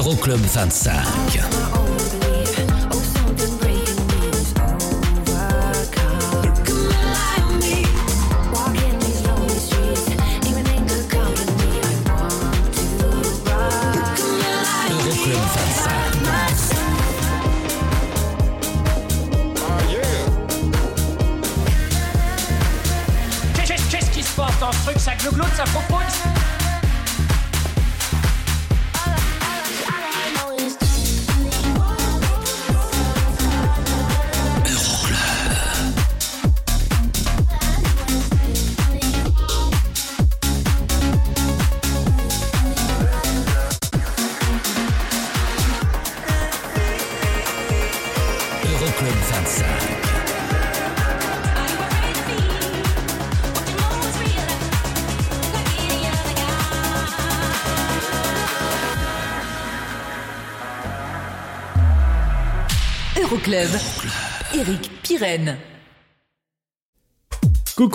Euroclub 25. Euroclub 25. Qu'est-ce qui se passe dans ce truc Ça ça propose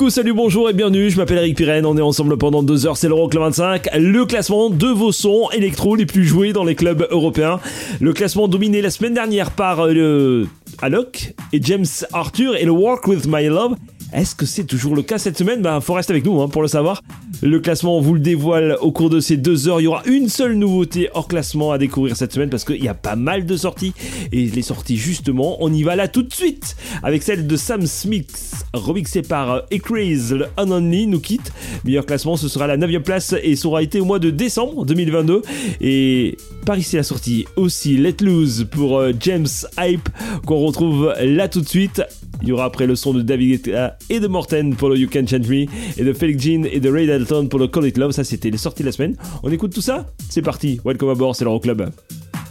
Salut, bonjour et bienvenue, je m'appelle Eric Pirenne, on est ensemble pendant deux heures, c'est l'Euroclub 25, le classement de vos sons électro les plus joués dans les clubs européens. Le classement dominé la semaine dernière par euh, le Alok et James Arthur et le Walk With My Love. Est-ce que c'est toujours le cas cette semaine? Bah faut rester avec nous hein, pour le savoir. Le classement, on vous le dévoile au cours de ces deux heures. Il y aura une seule nouveauté hors classement à découvrir cette semaine parce qu'il y a pas mal de sorties. Et les sorties justement, on y va là tout de suite avec celle de Sam Smith, remixée par Ecraze, le Unonly nous quitte. Meilleur classement, ce sera la 9 place et ça aura été au mois de décembre 2022. Et par ici la sortie aussi Let Loose pour euh, James Hype qu'on retrouve là tout de suite. Il y aura après le son de David Guetta et de Morten pour le You Can Change Me et de Felix Jean et de Ray Dalton pour le Call It Love. Ça, c'était les sorties de la semaine. On écoute tout ça? C'est parti. Welcome aboard, c'est l'Euroclub. I'm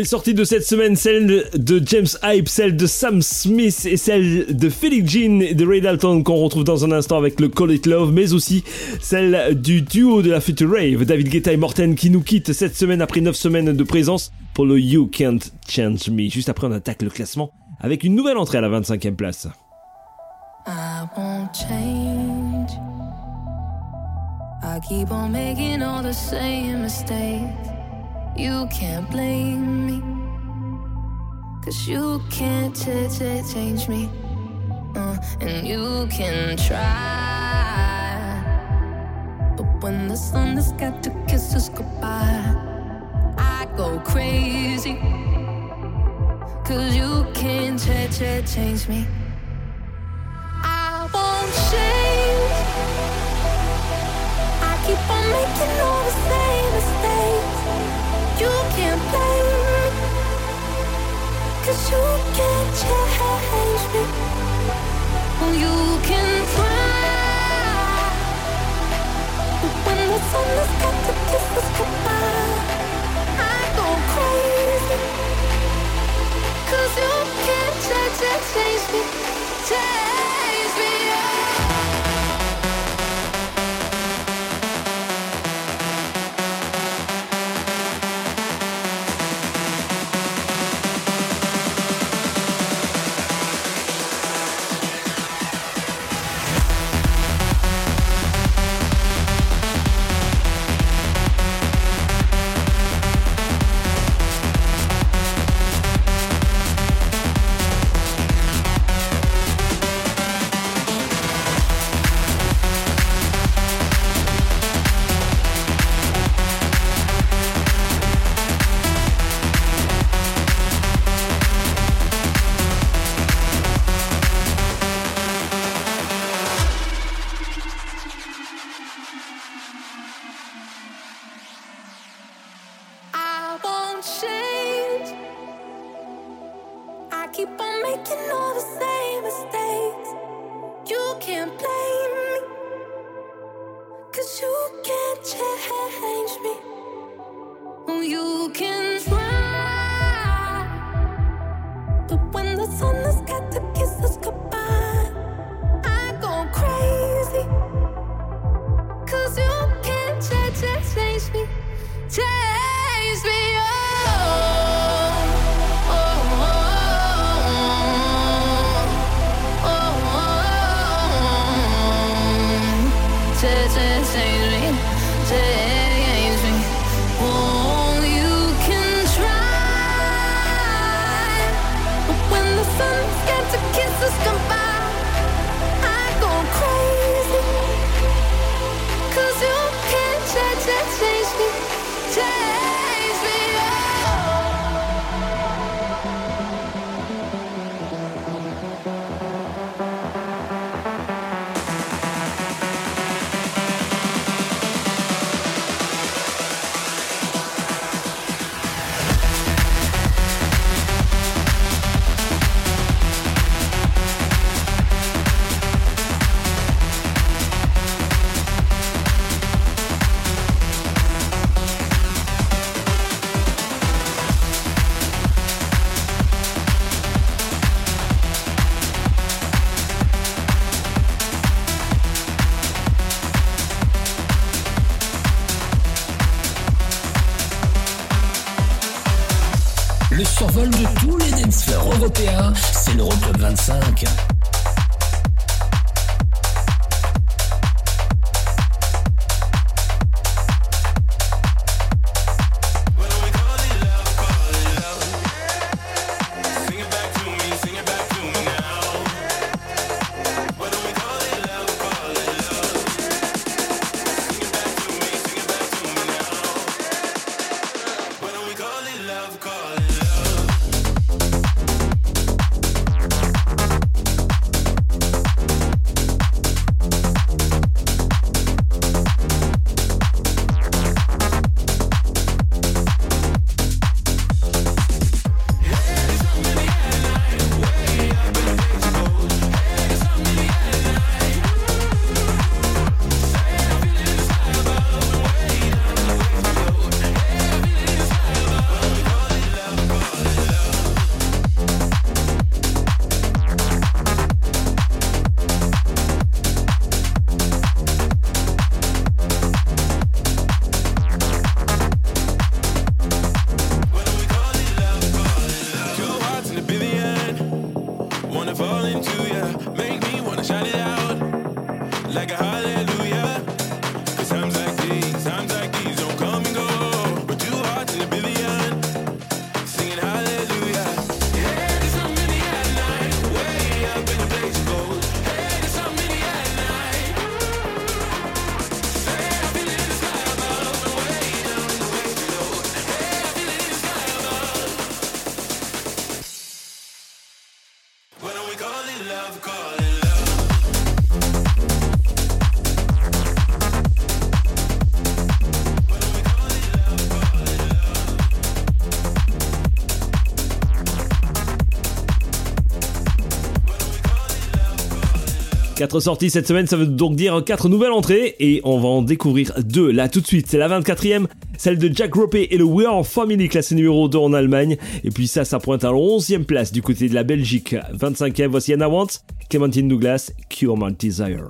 Les sorties de cette semaine, celle de James Hype, celle de Sam Smith et celle de Felix Jean et de Ray Dalton qu'on retrouve dans un instant avec le Call It Love, mais aussi celle du duo de la Future Rave, David Guetta et Morten qui nous quittent cette semaine après 9 semaines de présence pour le You Can't Change Me. Juste après, on attaque le classement avec une nouvelle entrée à la 25e place. You can't blame me. Cause you can't ch- ch- change me. Uh, and you can try. But when the sun has got to kiss us goodbye, I go crazy. Cause you can't ch- ch- change me. I won't change. I keep on making all the same mistakes. You can't blame me. Cause you can't change me. You can try. But when the sun has got to I go you can't change, change me. Change le survol de tous les dancefloors européens, c'est l'Euroclub 25. Quatre sorties cette semaine, ça veut donc dire quatre nouvelles entrées et on va en découvrir deux là tout de suite. C'est la 24e, celle de Jack Rope et le We Are Family classé numéro 2 en Allemagne. Et puis ça, ça pointe à l'onzième e place du côté de la Belgique. 25e, voici Anna Wants, Clementine Douglas, Cure My Desire.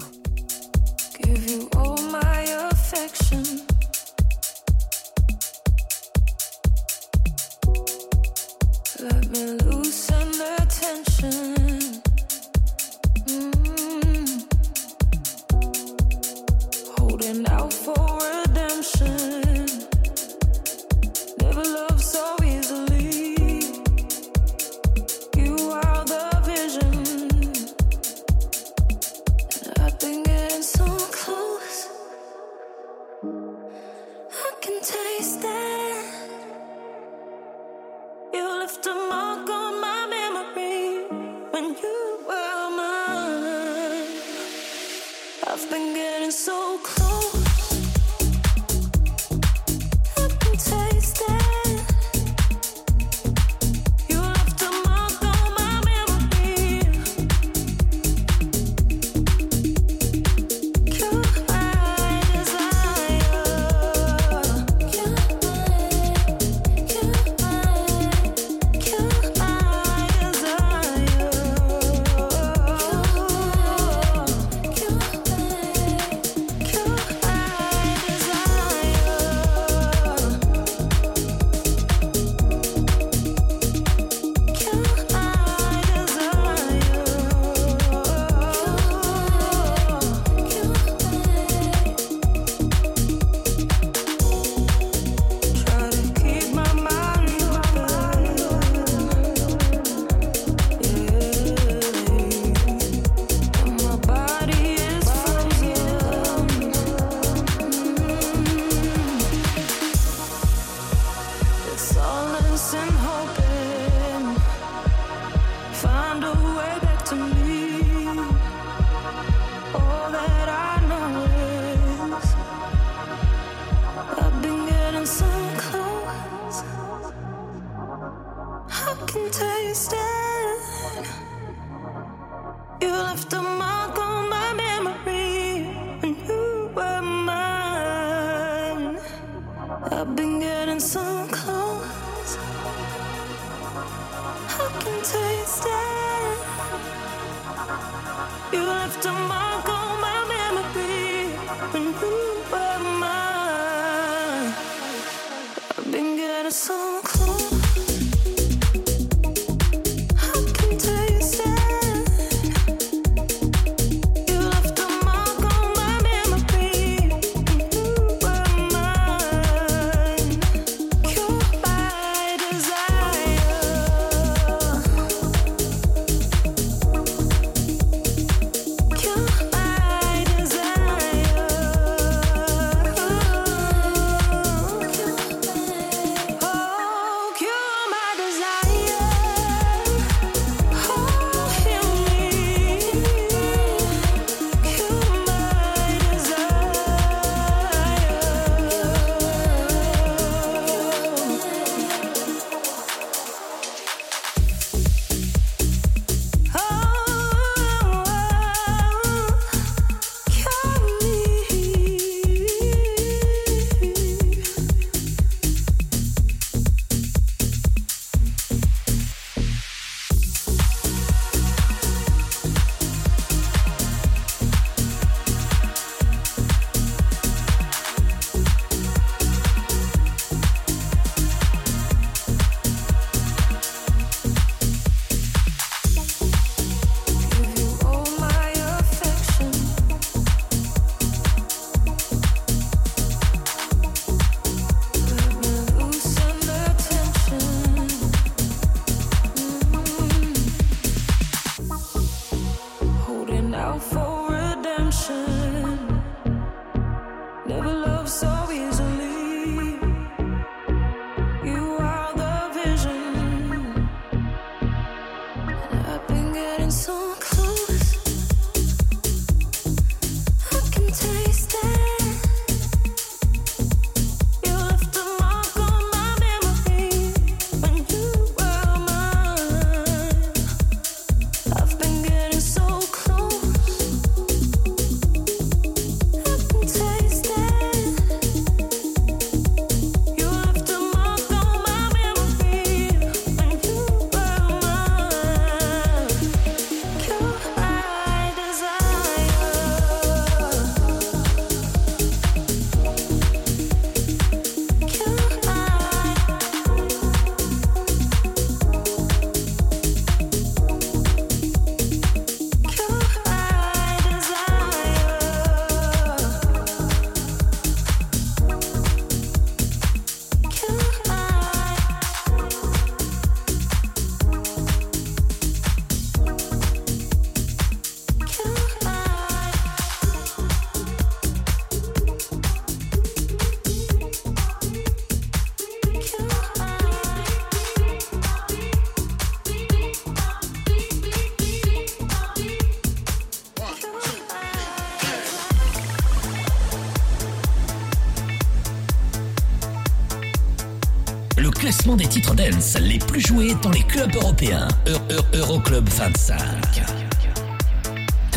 des titres dance les plus joués dans les clubs européens. E, e, Euroclub 25.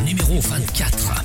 Numéro 24.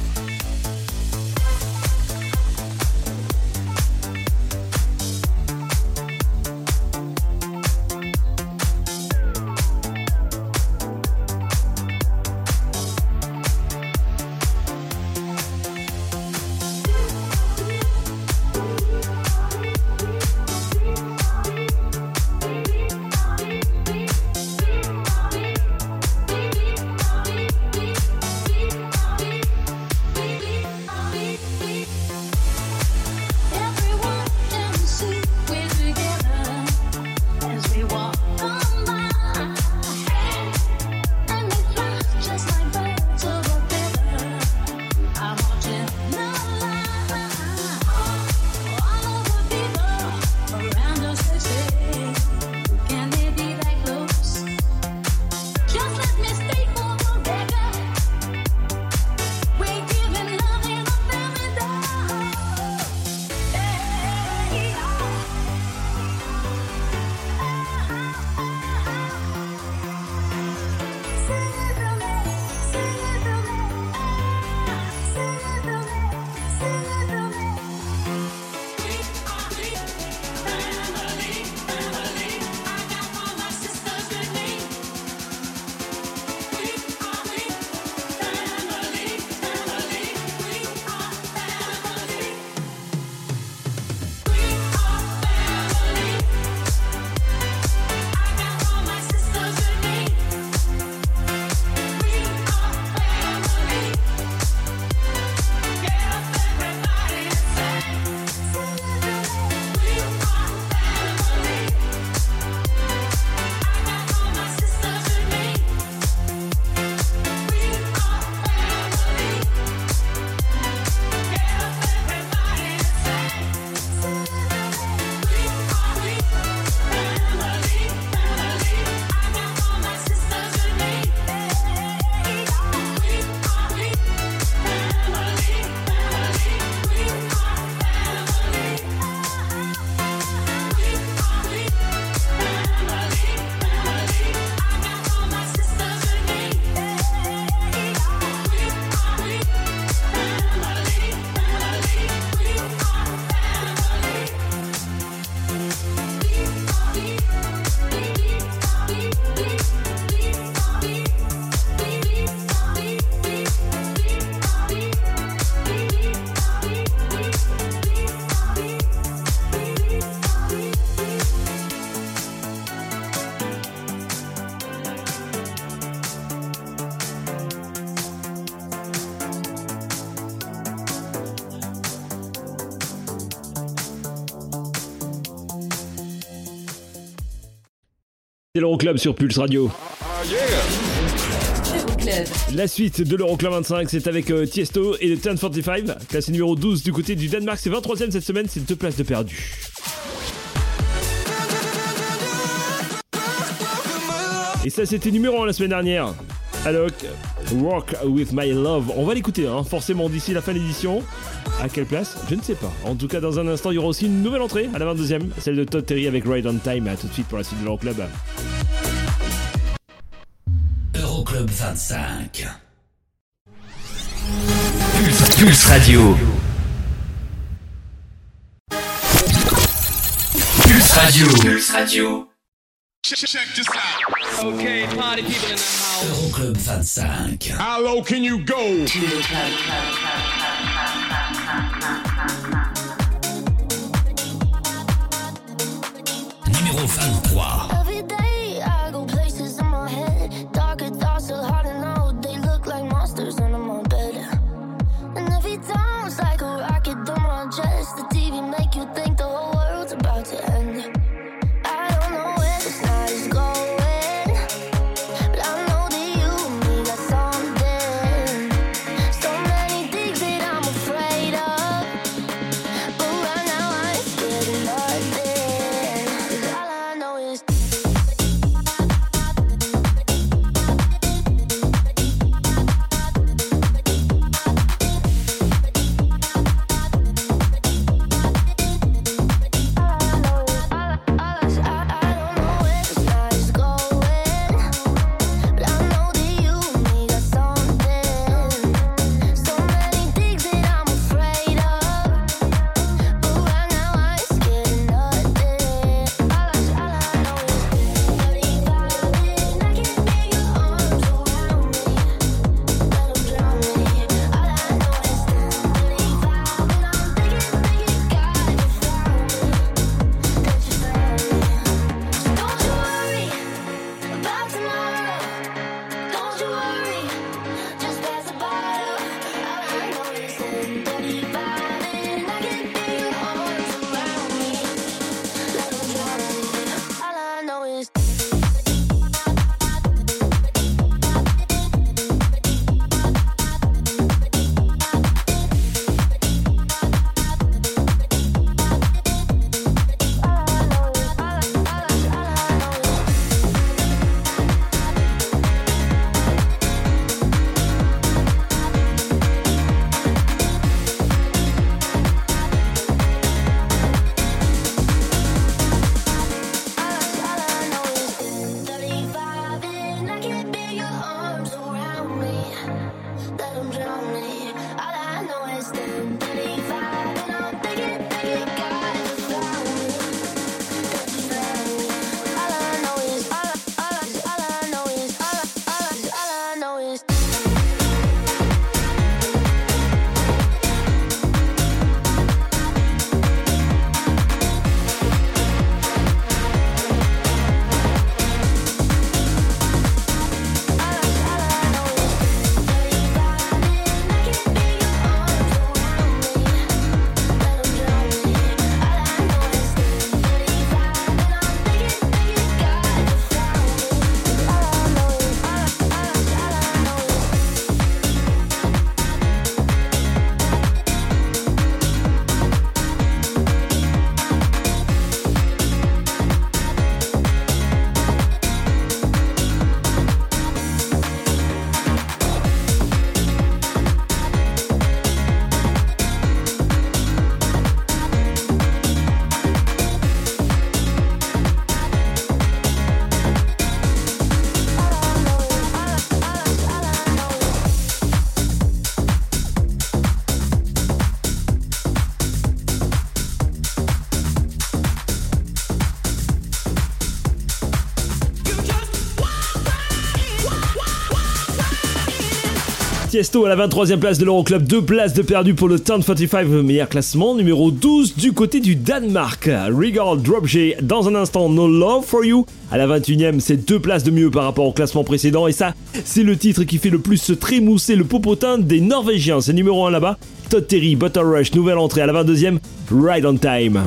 C'est l'Euroclub sur Pulse Radio. La suite de l'Euroclub 25, c'est avec euh, Tiesto et le 1045, classé numéro 12 du côté du Danemark. C'est 23ème cette semaine, c'est deux places de perdu. Et ça, c'était numéro 1 la semaine dernière. Alok, Walk with My Love. On va l'écouter, hein, forcément, d'ici la fin de l'édition. À quelle place? Je ne sais pas. En tout cas, dans un instant, il y aura aussi une nouvelle entrée à la 22ème, celle de Todd Terry avec Ride on Time. À tout de suite pour la suite de l'Euroclub. Euroclub 25. Pulse, Pulse Radio. Pulse Radio. Pulse Radio. Okay, party people in the house. Euroclub 25. How low can you go? 23. Tiesto à la 23e place de l'Euroclub, deux places de perdu pour le Turn 45, meilleur classement, numéro 12 du côté du Danemark. Regard Drop G dans un instant, No Love for You. À la 21e, c'est deux places de mieux par rapport au classement précédent. Et ça, c'est le titre qui fait le plus se trémousser le popotin des Norvégiens. C'est numéro 1 là-bas. Todd Terry, Butter Rush, nouvelle entrée à la 22e, Ride on Time.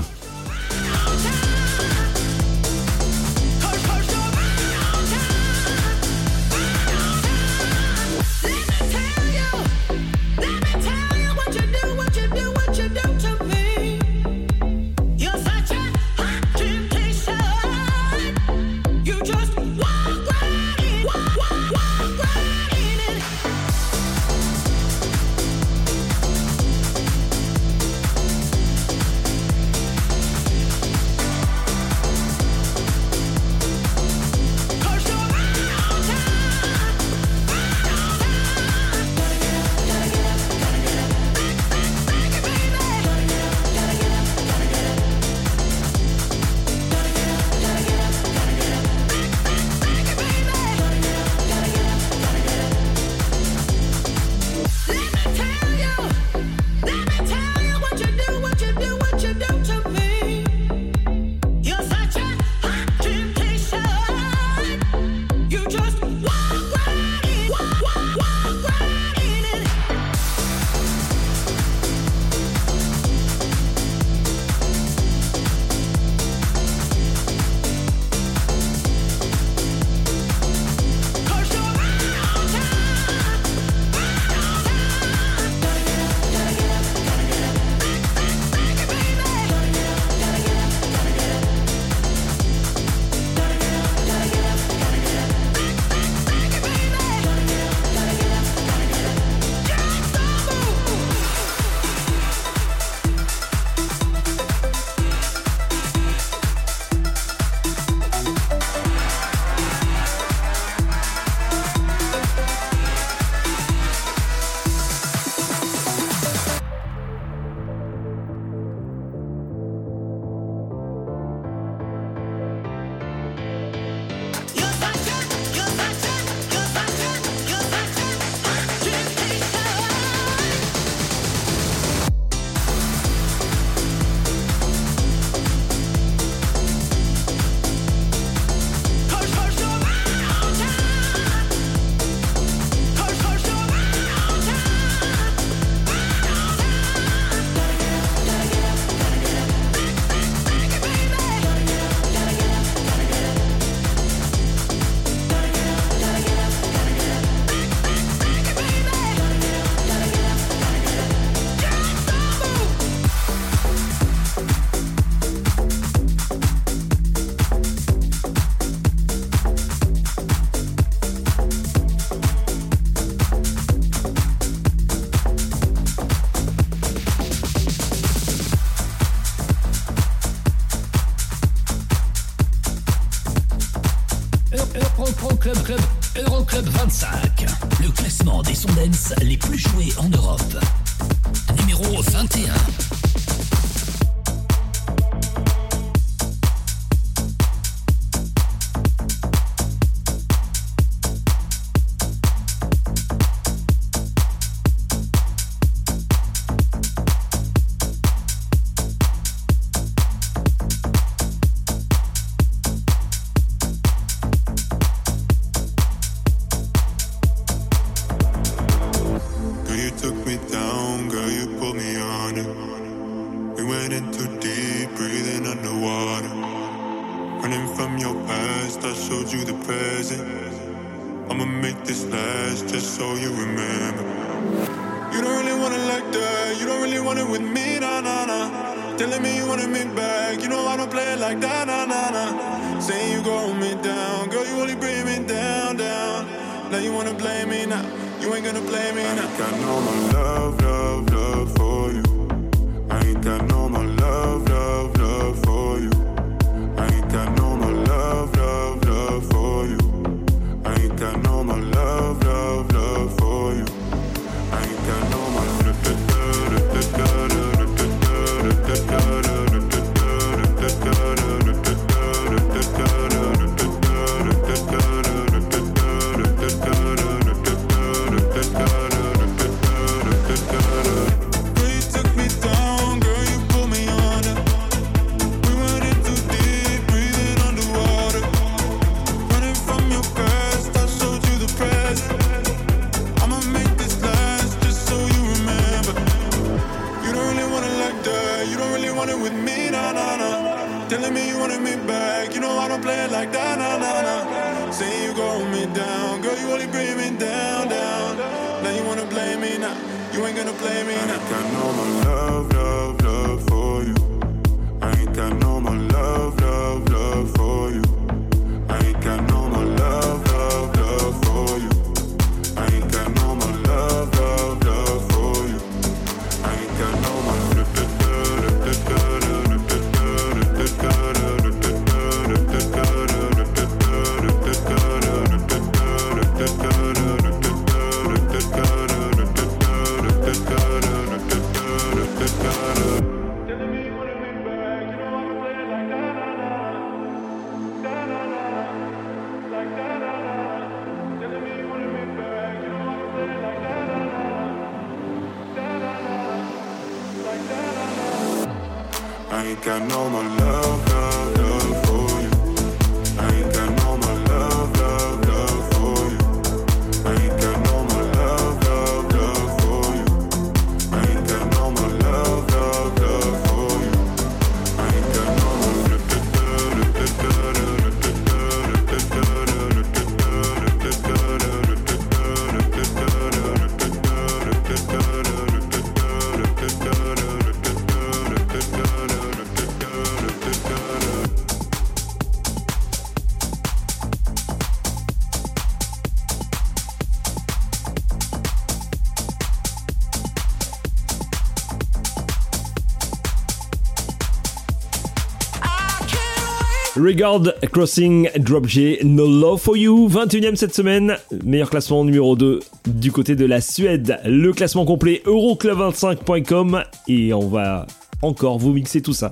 Regard Crossing Drop G No Love for You, 21ème cette semaine, meilleur classement numéro 2 du côté de la Suède. Le classement complet euroclub25.com et on va encore vous mixer tout ça.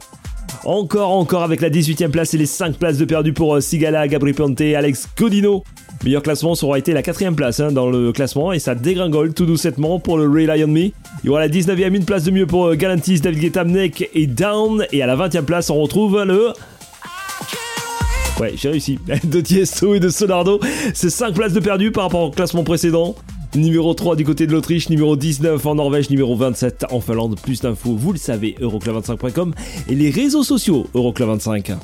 Encore, encore avec la 18ème place et les 5 places de perdu pour euh, Sigala, Gabri Ponte, Alex Codino. Meilleur classement, ça aura été la 4ème place hein, dans le classement et ça dégringole tout doucettement pour le Rely on Me. Il y aura la 19ème, une place de mieux pour euh, Galantis, David Guetta, Mnek et Down. Et à la 20ème place, on retrouve le Ouais, j'ai réussi. De Tiesto et de Solardo, c'est 5 places de perdu par rapport au classement précédent. Numéro 3 du côté de l'Autriche, numéro 19 en Norvège, numéro 27 en Finlande. Plus d'infos, vous le savez, euroclub25.com et les réseaux sociaux Euroclub25.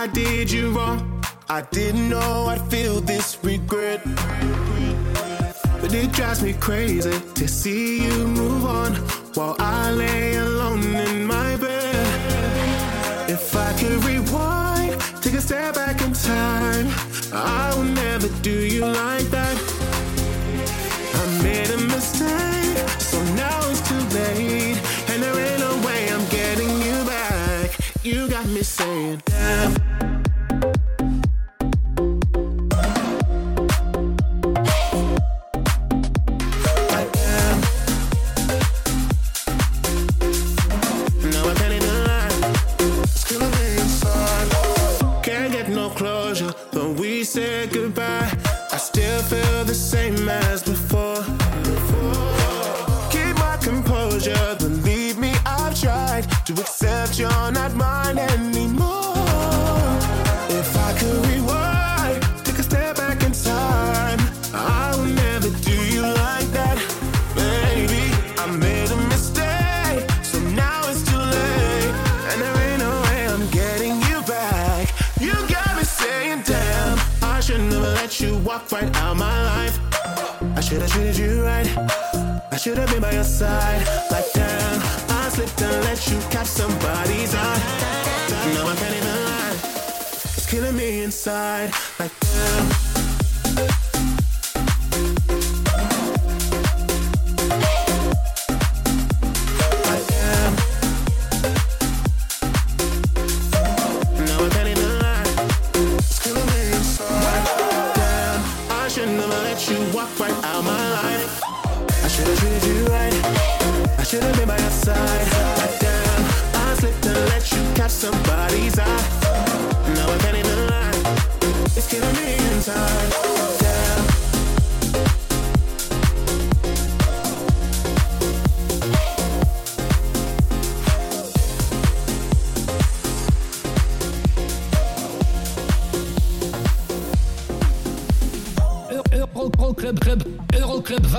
I did you wrong. I didn't know I'd feel this regret. But it drives me crazy to see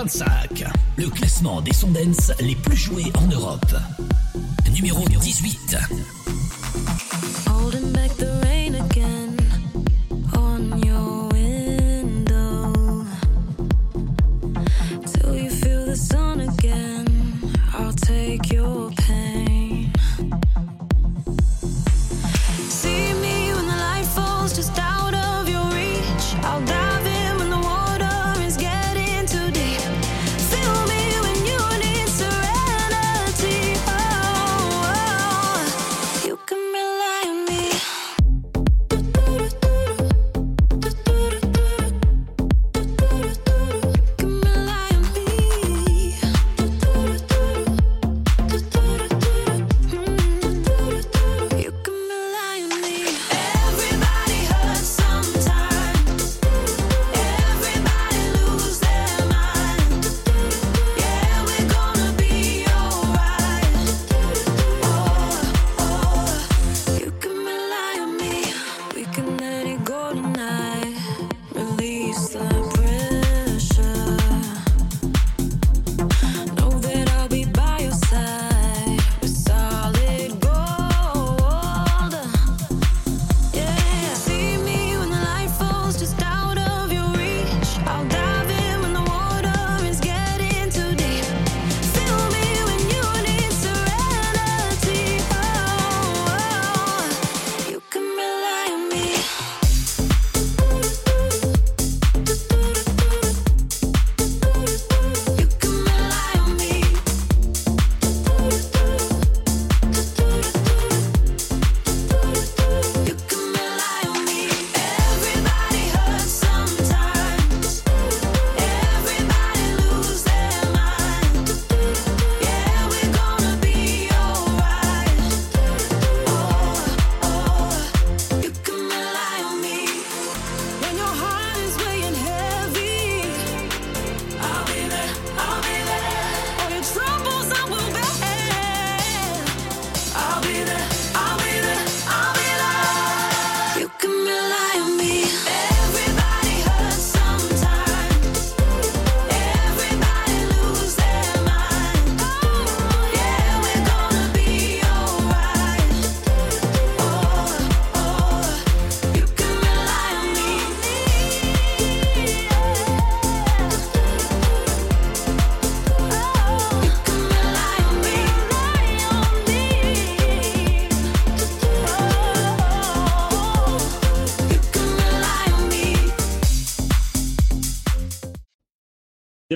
25. Le classement des sondens les plus joués en Europe. Numéro 18.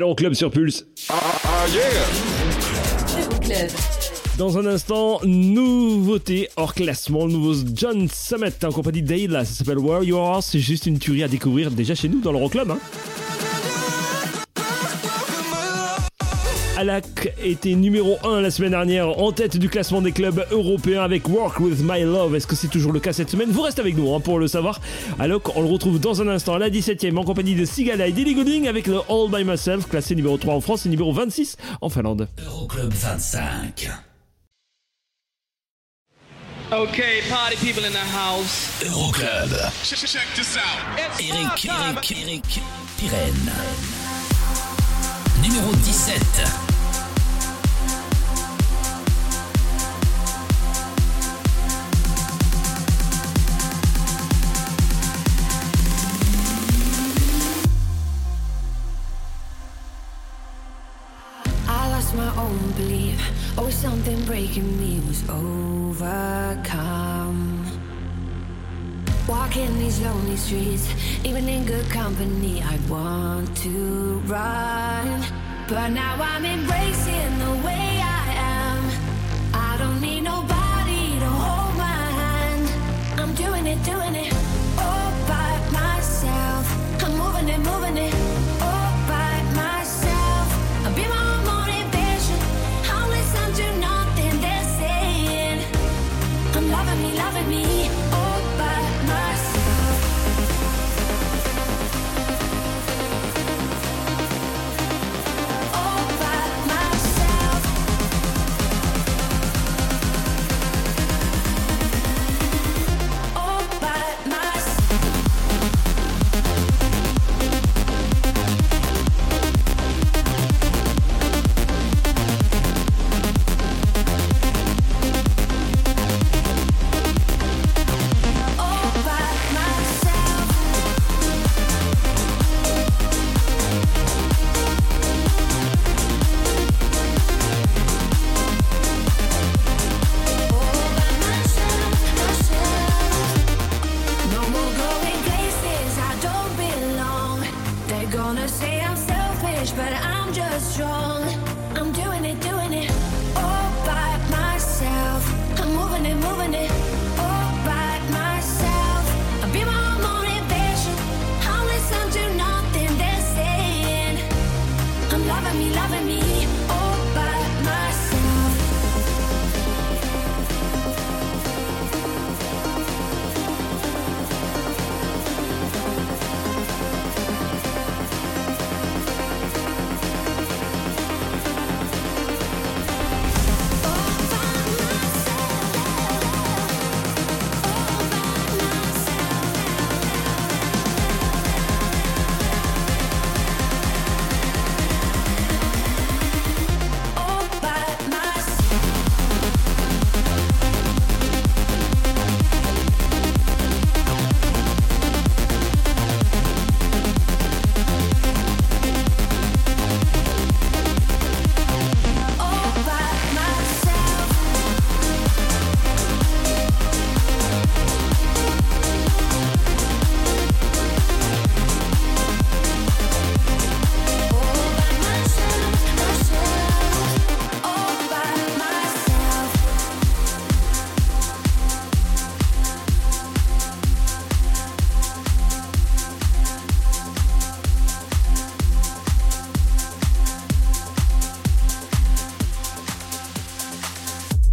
L'Euroclub sur Pulse. Dans un instant, nouveauté hors classement, le nouveau John Summit en compagnie d'Ayla, ça s'appelle Where You Are, c'est juste une tuerie à découvrir déjà chez nous dans l'Euroclub. Hein. Alak était numéro 1 la semaine dernière en tête du classement des clubs européens avec Work With My Love. Est-ce que c'est toujours le cas cette semaine? Vous restez avec nous hein, pour le savoir. Alok, on le retrouve dans un instant à la 17ème en compagnie de Sigala et Dilly Gooding avec le All By Myself, classé numéro 3 en France et numéro 26 en Finlande. Euroclub 25. Okay, party people in the house. Euroclub. Check this out. It's Eric. Eric, Eric, Pirenne. Numéro 17. Own belief. Always oh, something breaking me was overcome. Walking these lonely streets, even in good company, I want to run. But now I'm embracing the way I am. I don't need nobody to hold my hand. I'm doing it, doing it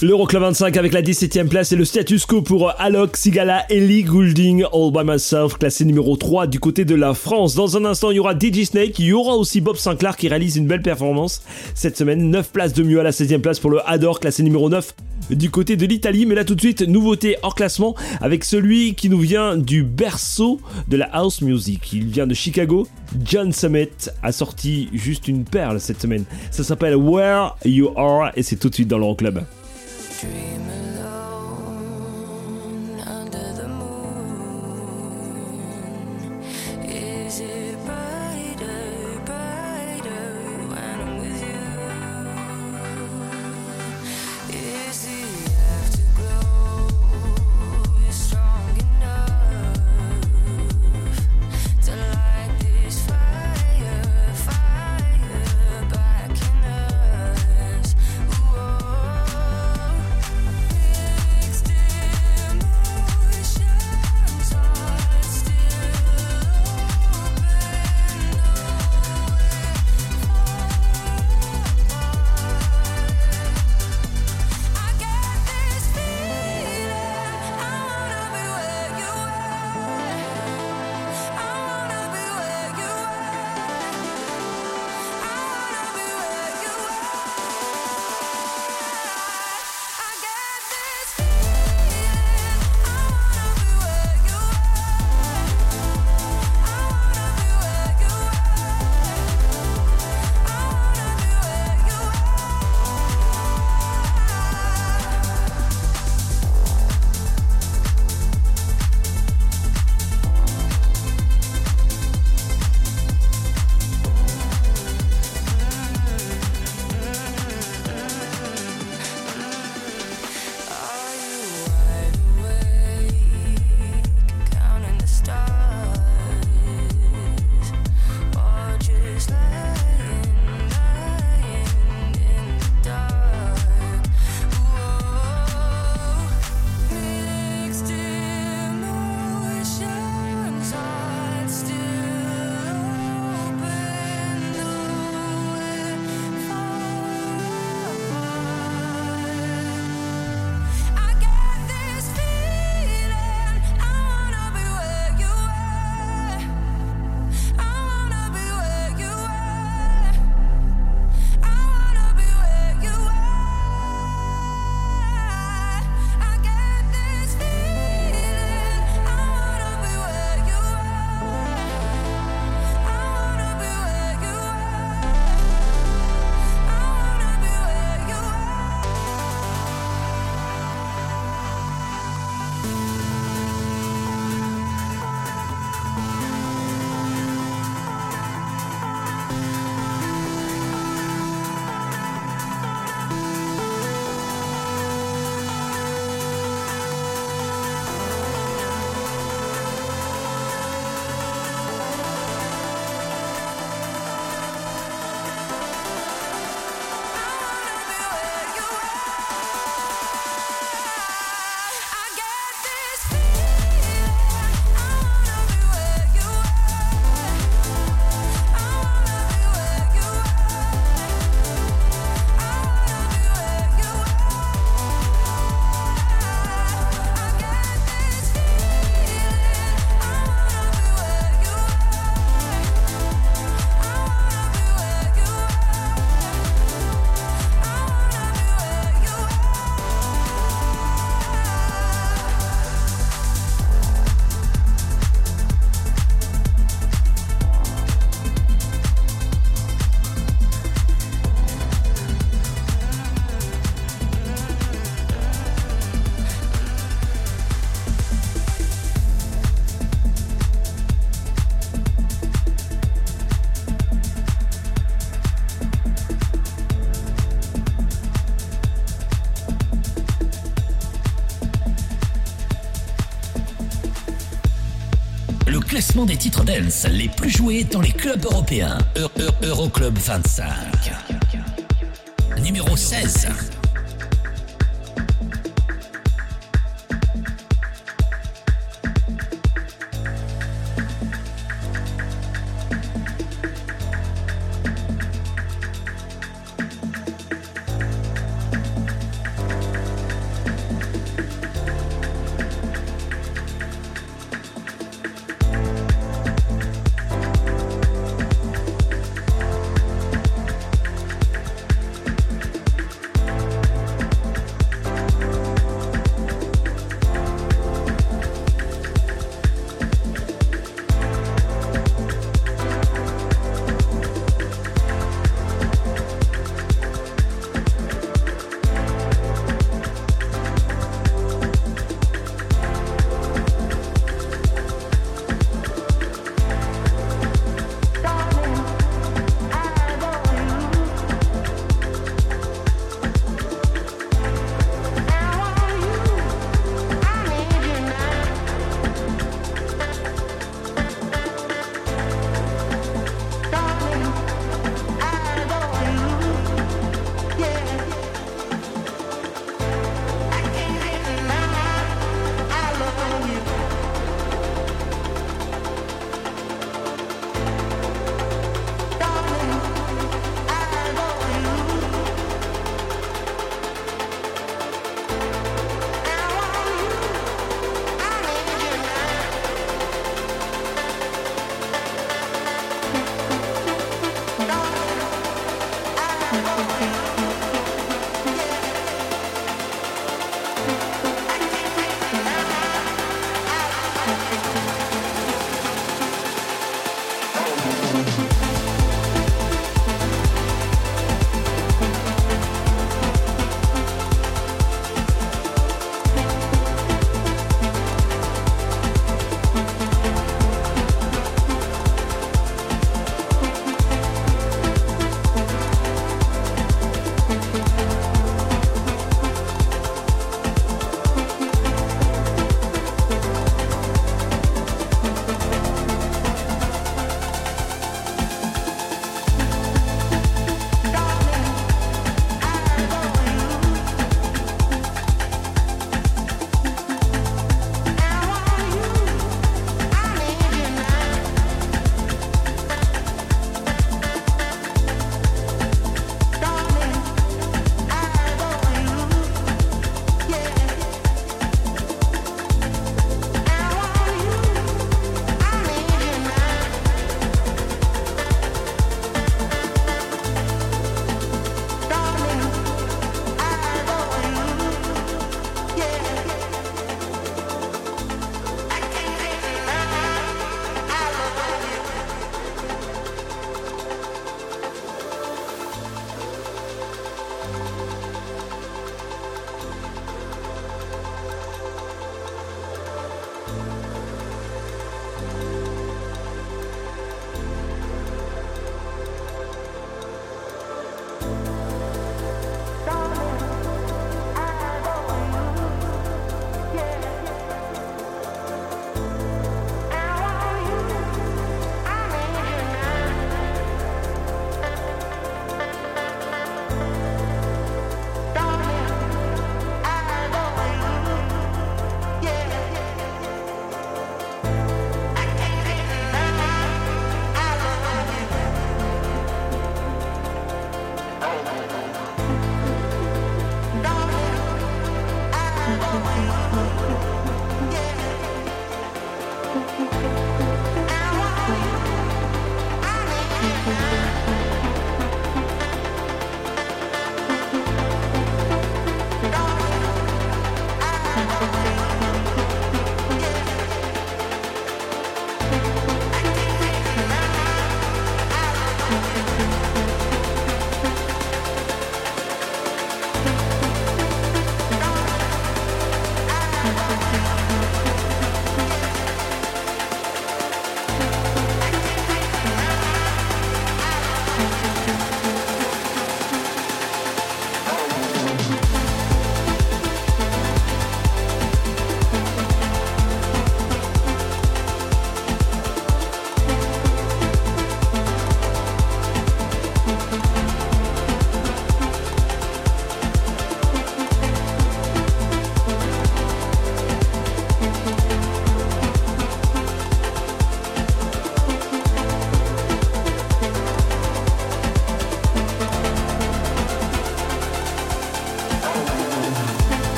L'Euroclub 25 avec la 17ème place et le status quo pour Alok, Sigala, Ellie Goulding, All By Myself, classé numéro 3 du côté de la France. Dans un instant, il y aura DJ Snake, il y aura aussi Bob Sinclair qui réalise une belle performance cette semaine. 9 places de mieux à la 16ème place pour le Adore, classé numéro 9 du côté de l'Italie. Mais là tout de suite, nouveauté hors classement avec celui qui nous vient du berceau de la house music. Il vient de Chicago. John Summit a sorti juste une perle cette semaine. Ça s'appelle Where You Are et c'est tout de suite dans l'Euroclub. Dream classement des titres dance les plus joués dans les clubs européens. Eu- Eu- Euroclub 25. Numéro 16.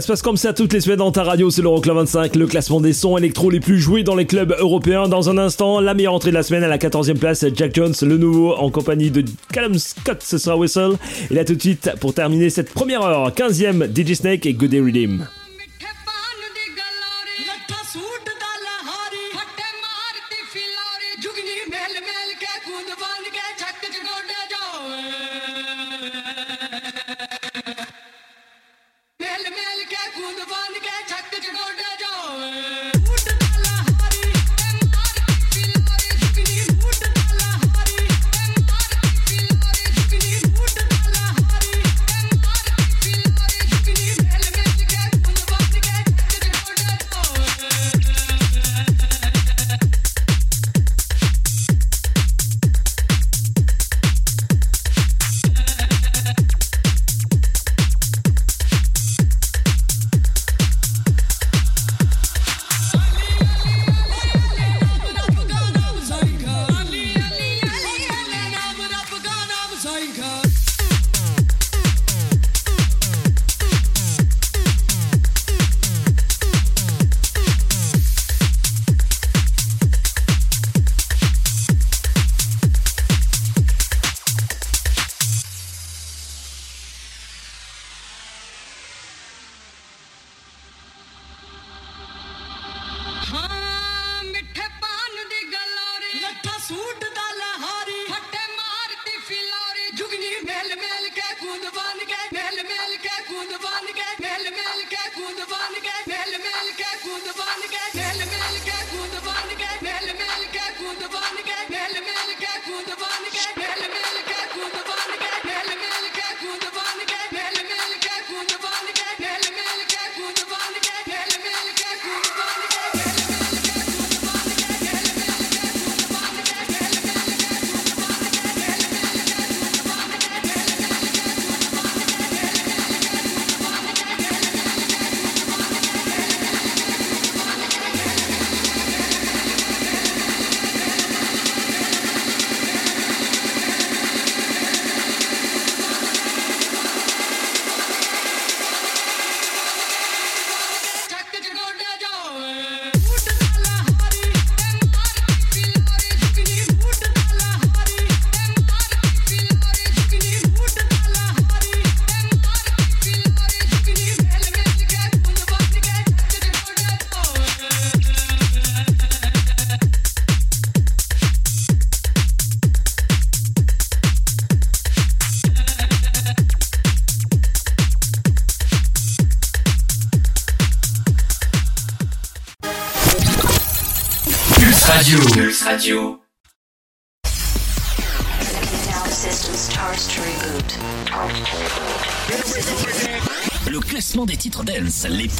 Ça se passe comme ça toutes les semaines dans ta radio, c'est l'Euroclub 25, le classement des sons électro les plus joués dans les clubs européens. Dans un instant, la meilleure entrée de la semaine à la 14e place, Jack Jones, le nouveau en compagnie de Callum Scott, ce sera Whistle. Et là tout de suite, pour terminer cette première heure, 15e DJ Snake et Good Day Redeem.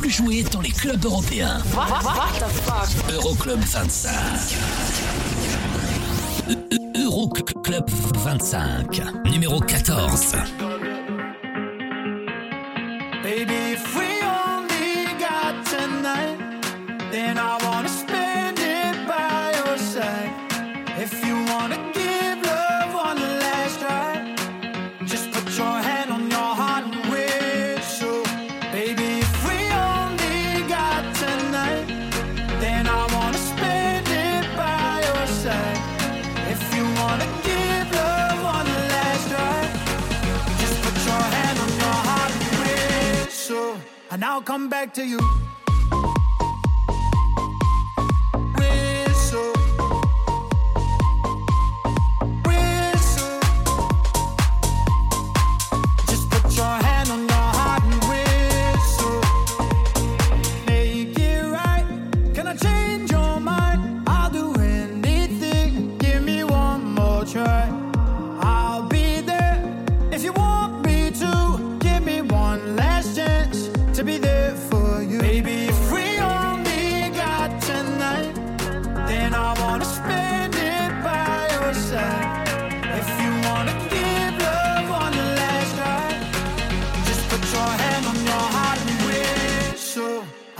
Plus joués dans les clubs européens. Euroclub 25. Euroclub 25. Numéro 14.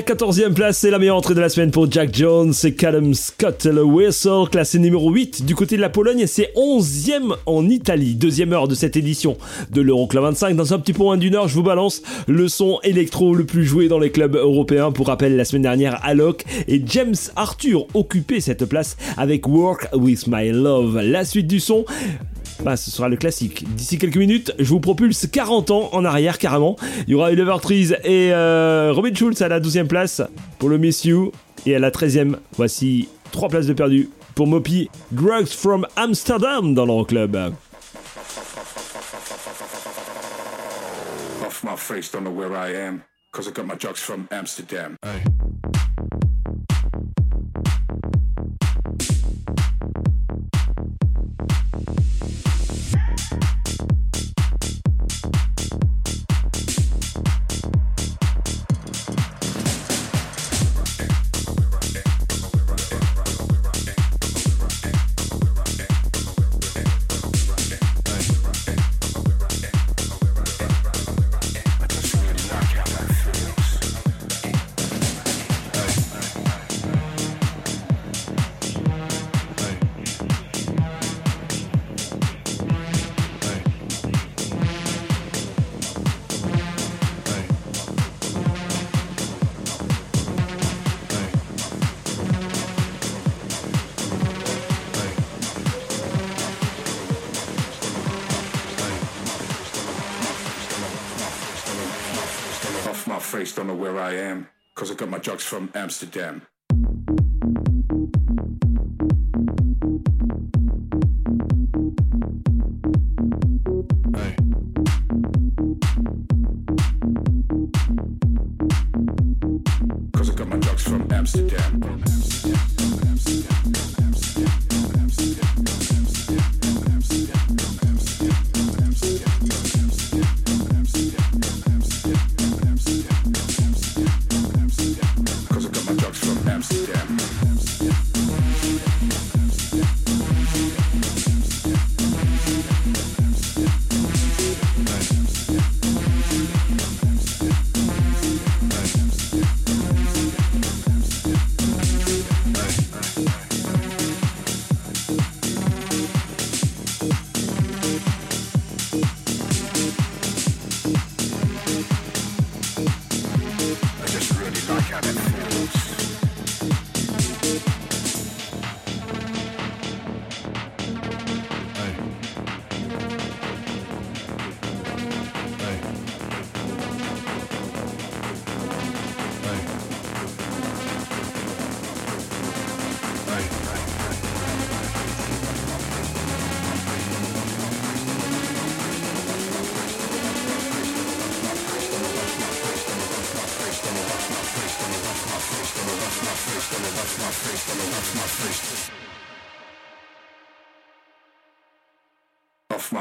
La 14e place, c'est la meilleure entrée de la semaine pour Jack Jones et Callum Scott, le Whistle, classé numéro 8 du côté de la Pologne, c'est 11e en Italie. Deuxième heure de cette édition de l'Euroclub 25. Dans un petit moins d'une heure, je vous balance le son électro le plus joué dans les clubs européens. Pour rappel, la semaine dernière, Alok et James Arthur occupaient cette place avec Work With My Love. La suite du son, bah, ce sera le classique. D'ici quelques minutes, je vous propulse 40 ans en arrière carrément. Il y aura Oliver Trees et euh, Robin Schulz à la 12e place pour le Miss You. Et à la 13e, voici 3 places de perdu pour Mopi Drugs from Amsterdam dans l'Euroclub. Off my face, don't know where I am. Cause I got my drugs from Amsterdam. Cause I got my drugs from Amsterdam.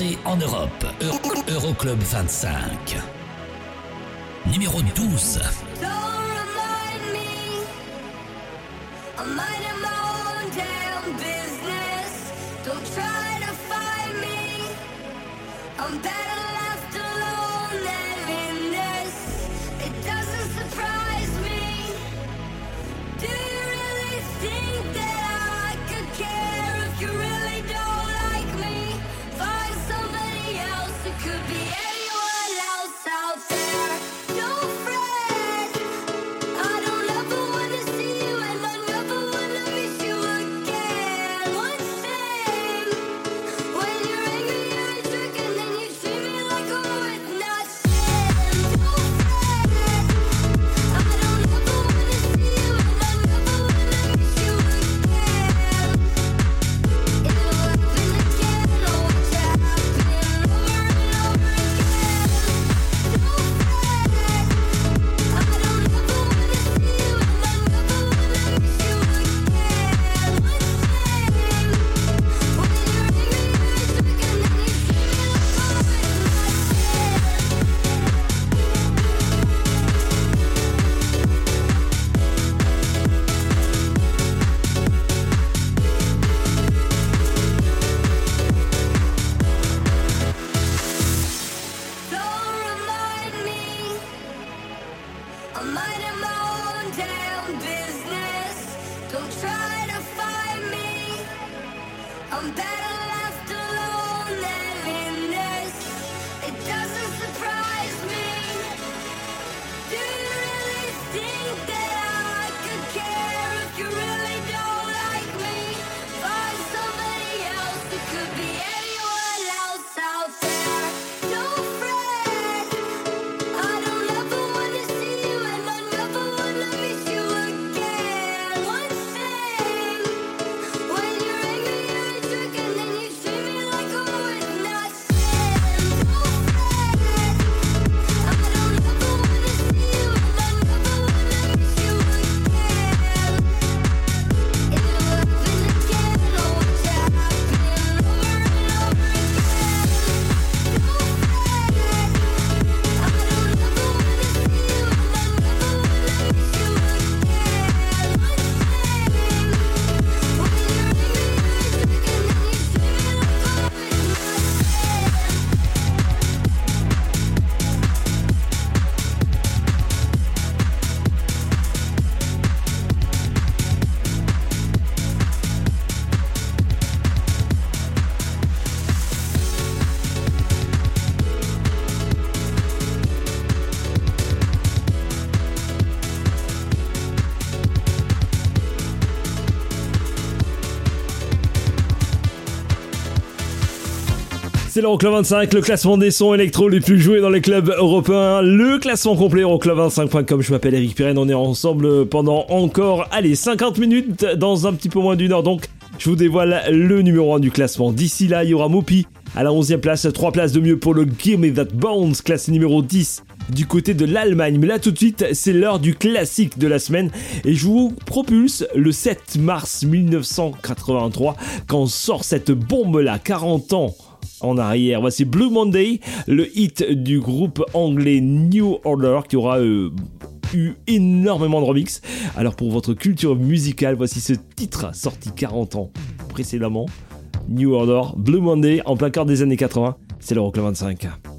En Europe. Euro- Euroclub 25. Numéro 12. C'est l'Euroclub 25, le classement des sons électro les plus joués dans les clubs européens. Le classement complet Euroclub25.com. Je m'appelle Eric Pirenne. On est ensemble pendant encore, allez, 50 minutes dans un petit peu moins d'une heure. Donc, je vous dévoile le numéro 1 du classement. D'ici là, il y aura Mopi à la 11e place. 3 places de mieux pour le Give Me That Bones, classé numéro 10 du côté de l'Allemagne. Mais là tout de suite, c'est l'heure du classique de la semaine et je vous propulse le 7 mars 1983 quand sort cette bombe là, 40 ans en arrière. Voici Blue Monday, le hit du groupe anglais New Order qui aura euh, eu énormément de remix. Alors pour votre culture musicale, voici ce titre sorti 40 ans précédemment. New Order, Blue Monday, en plein cœur des années 80, c'est l'Euroclub 25.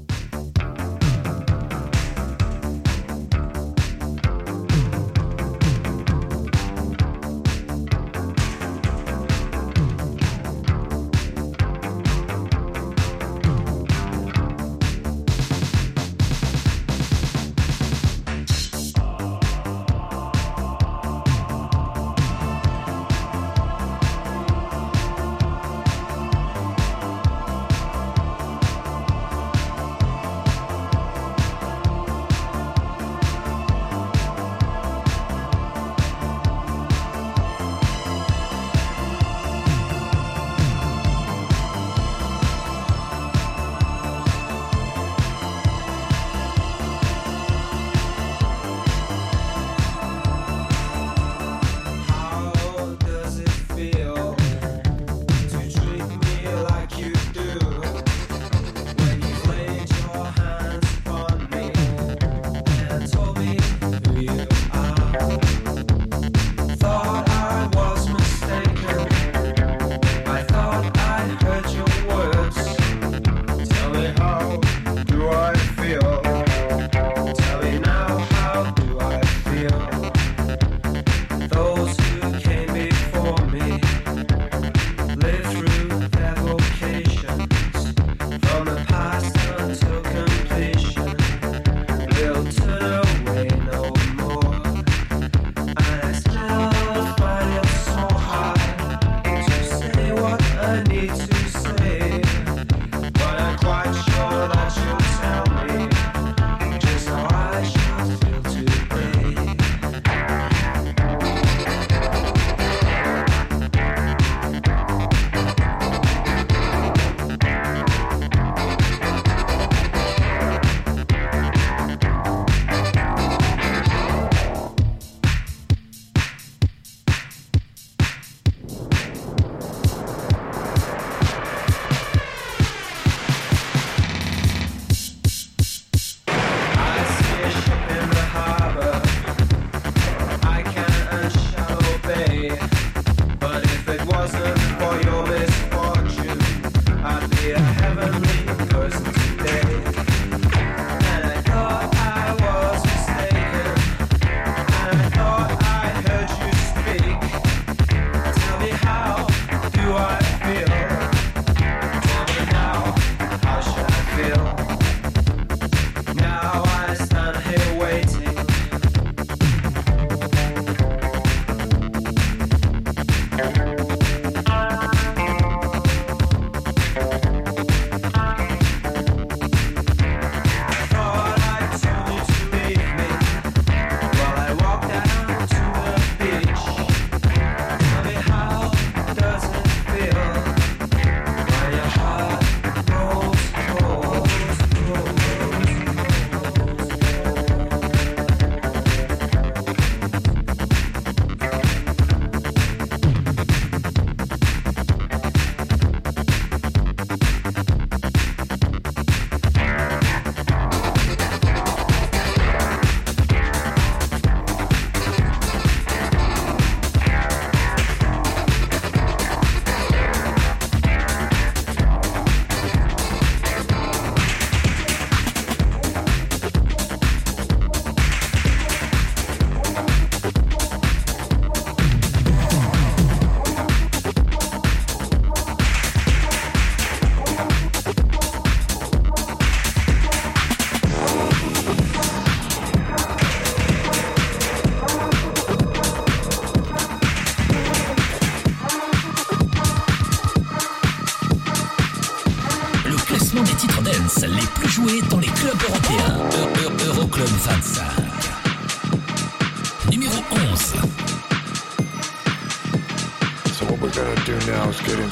now. It's getting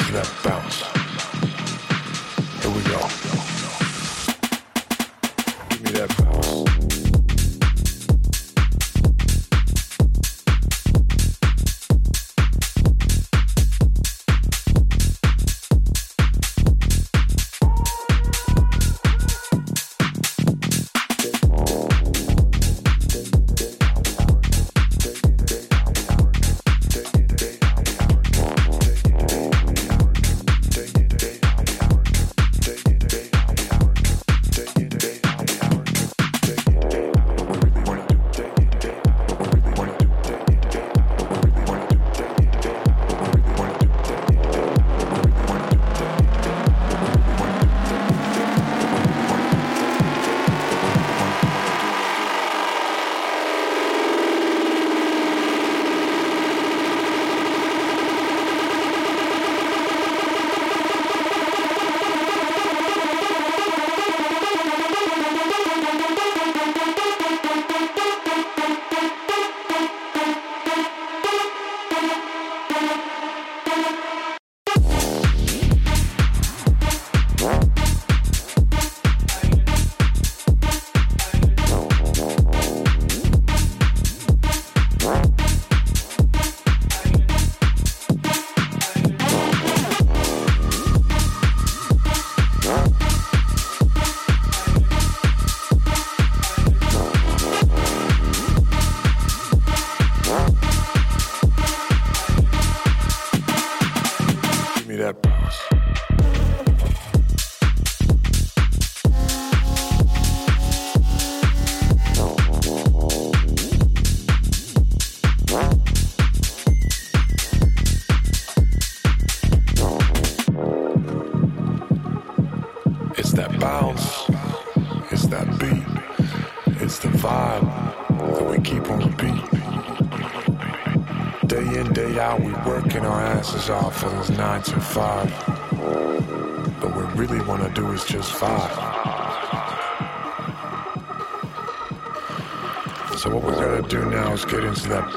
five. But what we really want to do is just five. So what we're gonna do now is get into that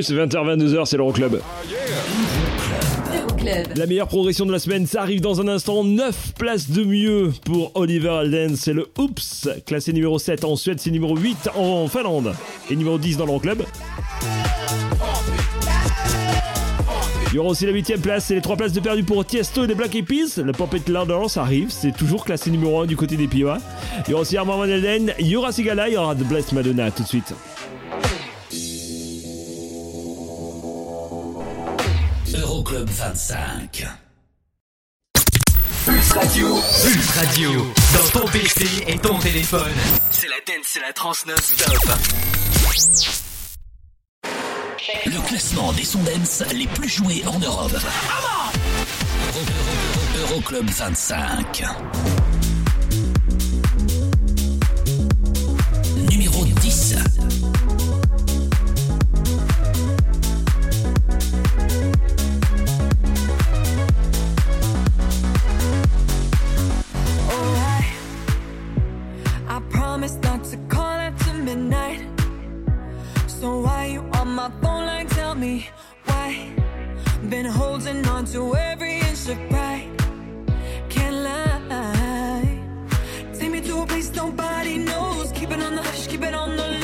Pulse 20h22h, c'est l'Euroclub. Euroclub. La meilleure progression de la semaine, ça arrive dans un instant. 9 places de mieux pour Oliver Alden. C'est le Oops, classé numéro 7 en Suède, c'est numéro 8 en Finlande et numéro 10 dans l'Euroclub. Il y aura aussi la 8 place et les 3 places de perdu pour Tiesto et les Black Eyed. Le Pop Louder, ça arrive, c'est toujours classé numéro 1 du côté des Piwa. Il y aura aussi Armand Van Helden, il y aura Sigala, il y aura The Blessed Madonna tout de suite. Euroclub 25. Pulse Radio. Pulse Radio. Dans ton PC et ton téléphone. C'est la dance, c'est la trans non-stop. Le classement des Sondens les plus joués en Europe. Euro- Euro- Euroclub 25. Numéro 10. Me why. Been holding on to every inch of pride. Can't lie. Take me to a place nobody knows. Keep it on the hush, keep it on the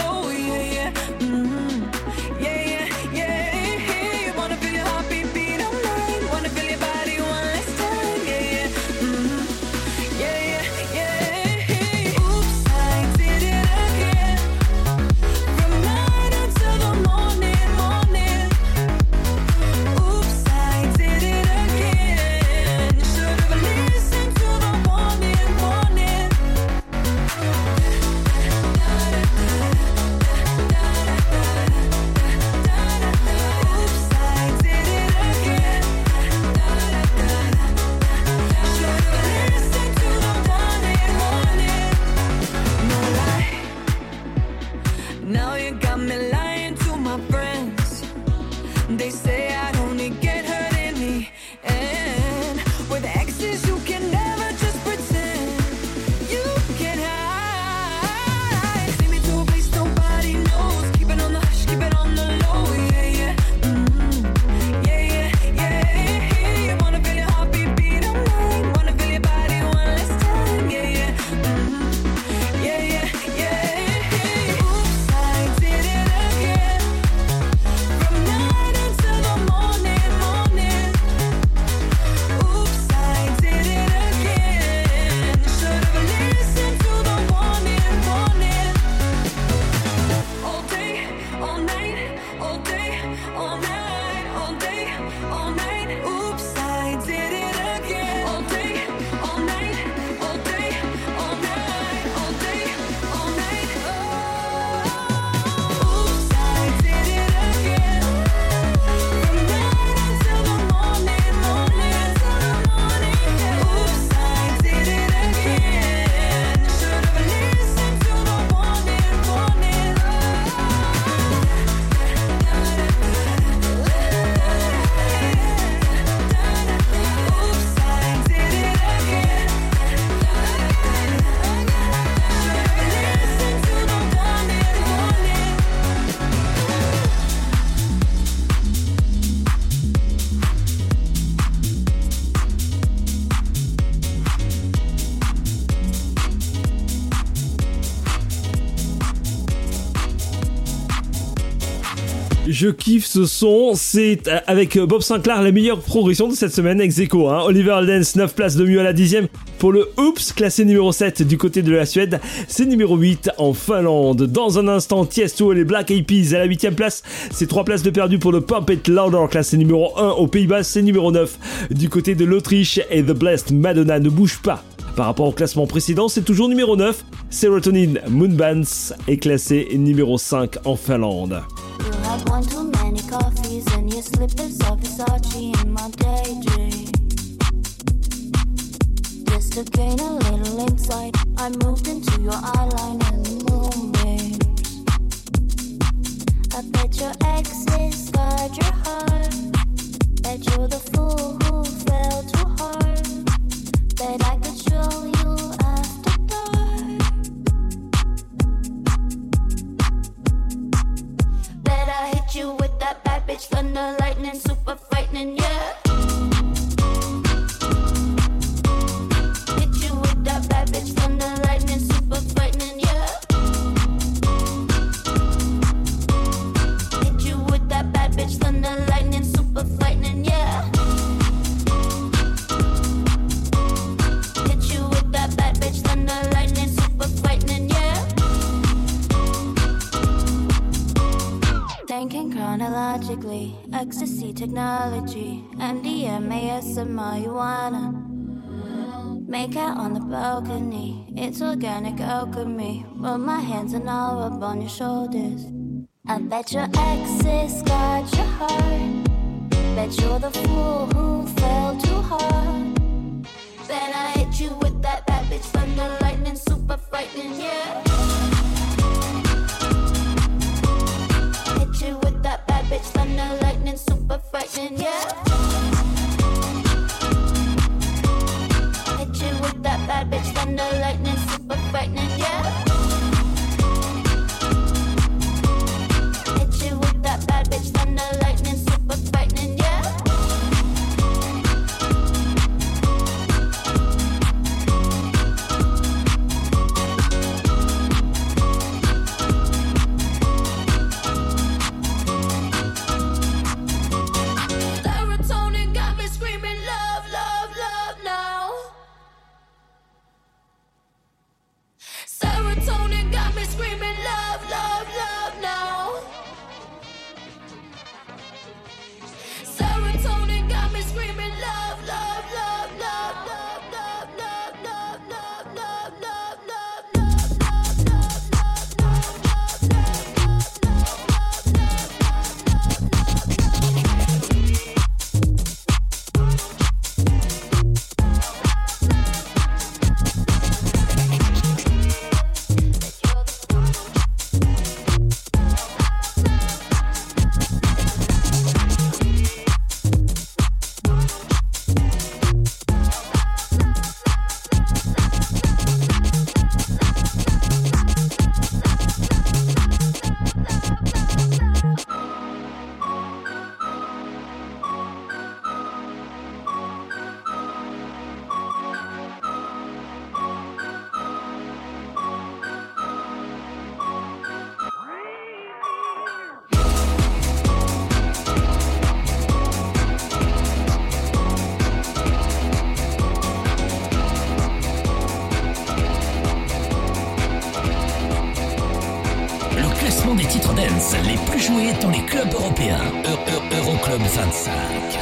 Je kiffe ce son, c'est euh, avec Bob Sinclair la meilleure progression de cette semaine ex aequo, hein. Oliver Aldens 9 places de mieux à la dixième pour le Oops classé numéro 7 du côté de la Suède, c'est numéro 8 en Finlande. Dans un instant, Tiesto et les Black Eyed Peas à la huitième place, c'est 3 places de perdu pour le Pump It Louder classé numéro 1 aux Pays-Bas, c'est numéro 9 du côté de l'Autriche et The Blessed Madonna ne bouge pas. Par rapport au classement précédent, c'est toujours numéro 9. Serotonin Moonbands est classé numéro 5 en Finlande. Just to gain a little insight, I moved into your eyeline and moonbeams. I bet your exes guard your heart. Bet you're the fool who fell too hard. Bet I could you with that bad bitch thunder lightning super frightening yeah. Chronologically. Ecstasy technology, MDMA, and marijuana. Make out on the balcony. It's organic alchemy. Rub my hands and I'll on your shoulders. I bet your exes got your heart. Bet you're the fool who fell too hard. Then I hit you with that bad bitch thunder lightning, super frightening, yeah. Thunder lightning, super frightening, yeah. Hit you with that bad bitch thunder lightning, super frightening, yeah. jouer dans les clubs européens. Euroclub -Euro -Euro 25.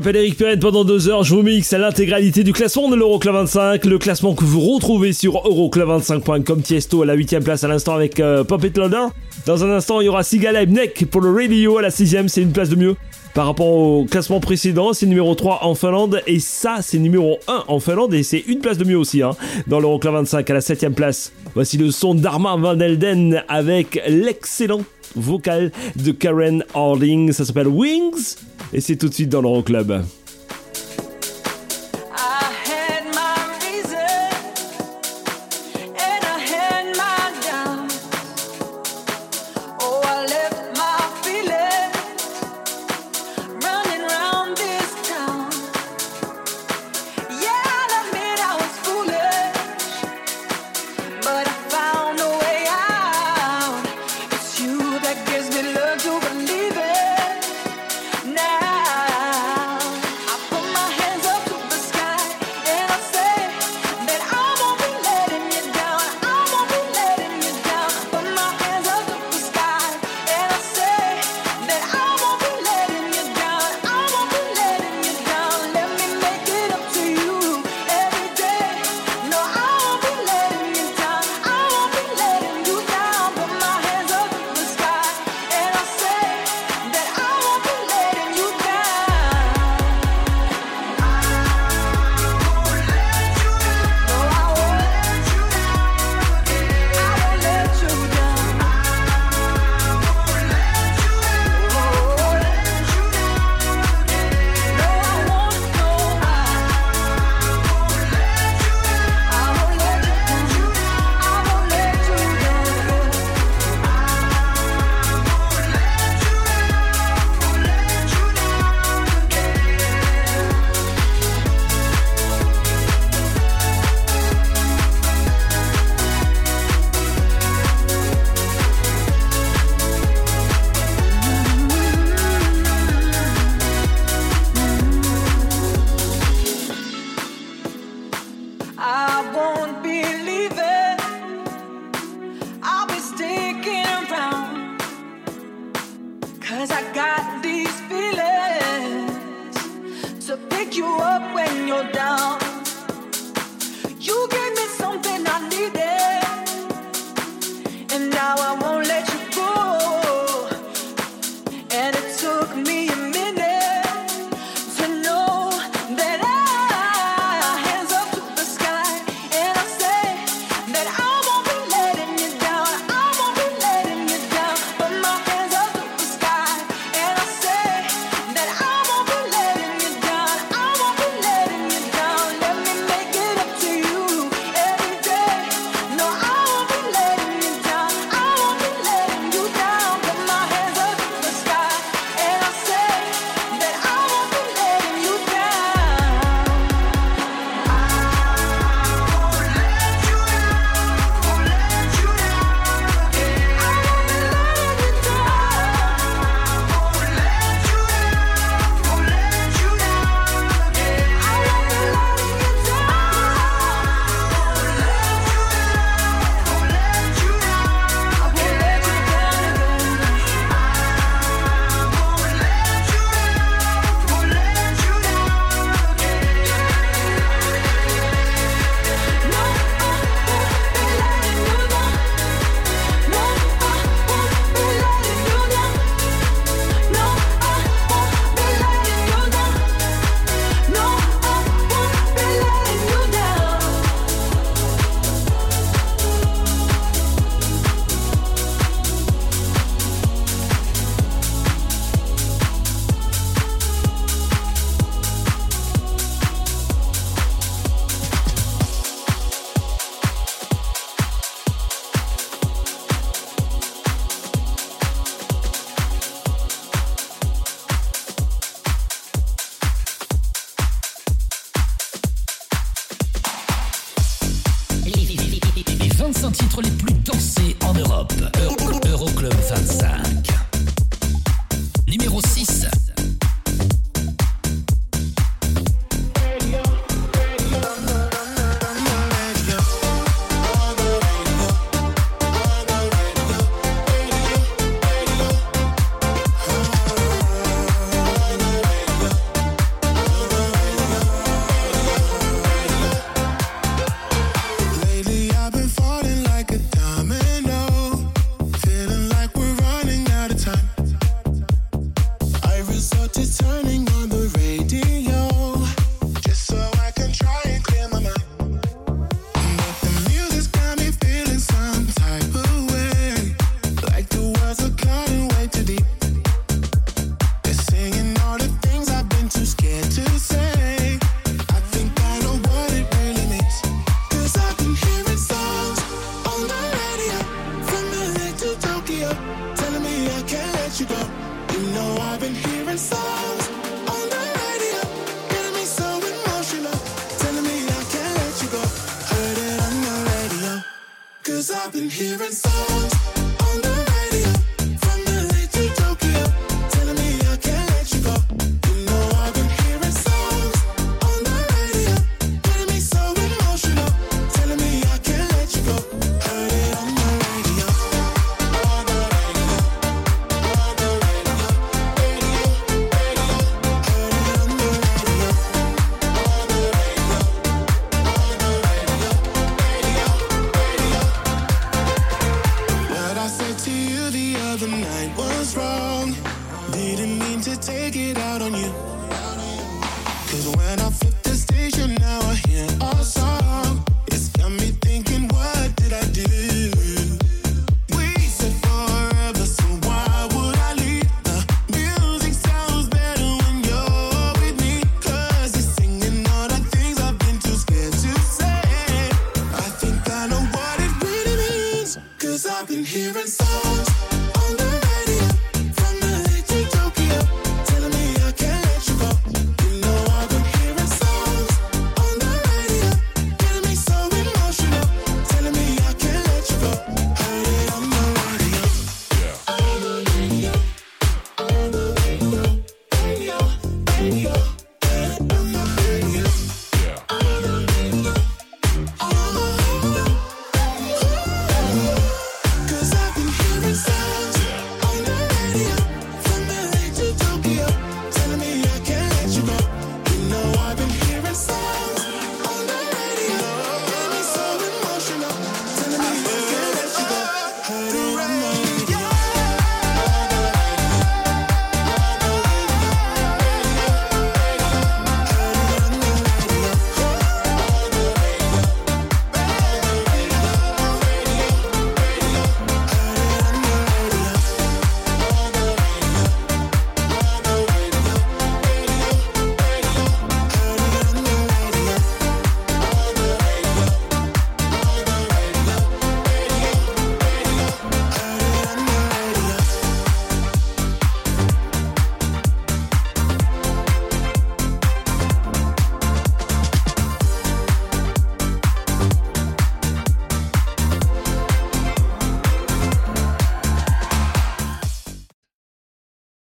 M'appelle Eric Pirenne, pendant deux heures, je vous mixe à l'intégralité du classement de l'Euroclub 25, le classement que vous retrouvez sur euroclub25.com, Tiesto à la 8 place à l'instant avec euh, Pop. Dans un instant, il y aura Sigala Neck pour le Radio à la 6 c'est une place de mieux. Par rapport au classement précédent, c'est numéro 3 en Finlande. Et ça c'est numéro 1 en Finlande. Et c'est une place de mieux aussi hein, dans l'Euroclub 25 à la 7 place. Voici le son d'Armand Van Elden avec l'excellent vocal de Karen Harding, ça s'appelle Wings et c'est tout de suite dans l'Euroclub.